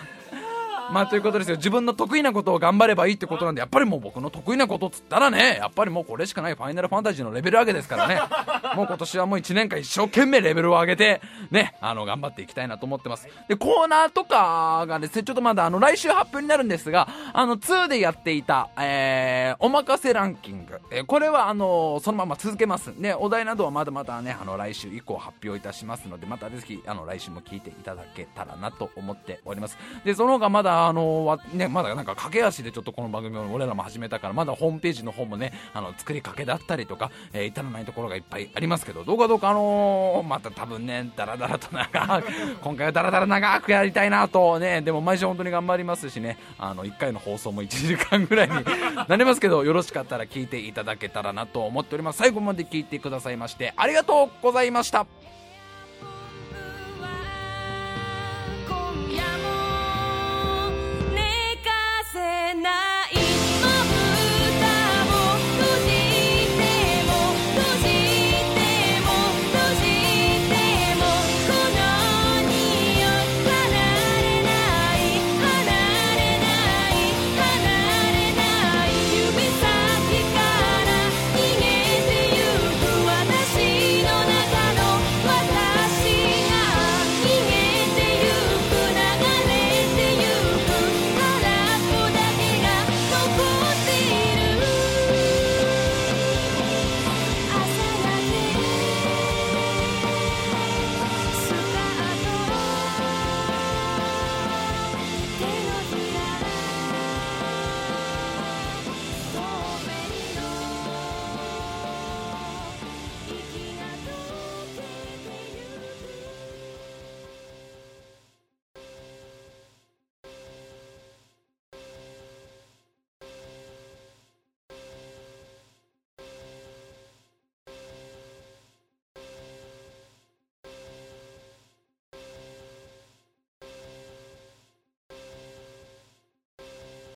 [SPEAKER 1] まあということですよ。自分の得意なことを頑張ればいいってことなんでやっぱりもう僕の得意なことっつったらねやっぱりもうこれしかないファイナルファンタジーのレベル上げですからね。もう今年はもう1年間一生懸命レベルを上げてねあの頑張っていきたいなと思ってます。でコーナーとかがですねちょっとまだあの来週発表になるんですがあの2でやっていた、えー、おまかせランキング、えーこれはあのそのまま続けます。ねお題などはまだまだねあの来週以降発表いたしますのでまたぜひあの来週も聞いていただけたらなと思っております。でその他まだあのわねまだなんか駆け足でちょっとこの番組を俺らも始めたからまだホームページの方もねあの作りかけだったりとか、えー至らないところがいっぱいありますけどどうかどうかあのーまた多分ねダラダラと長く (laughs) 今回はダラダラ長くやりたいなとねでも毎週本当に頑張りますしねあの1回の放送も1時間ぐらいに (laughs) なりますけどよろしかったら聞いていただけたらなと思っております。最後まで聞いてくださいましてありがとうございました night.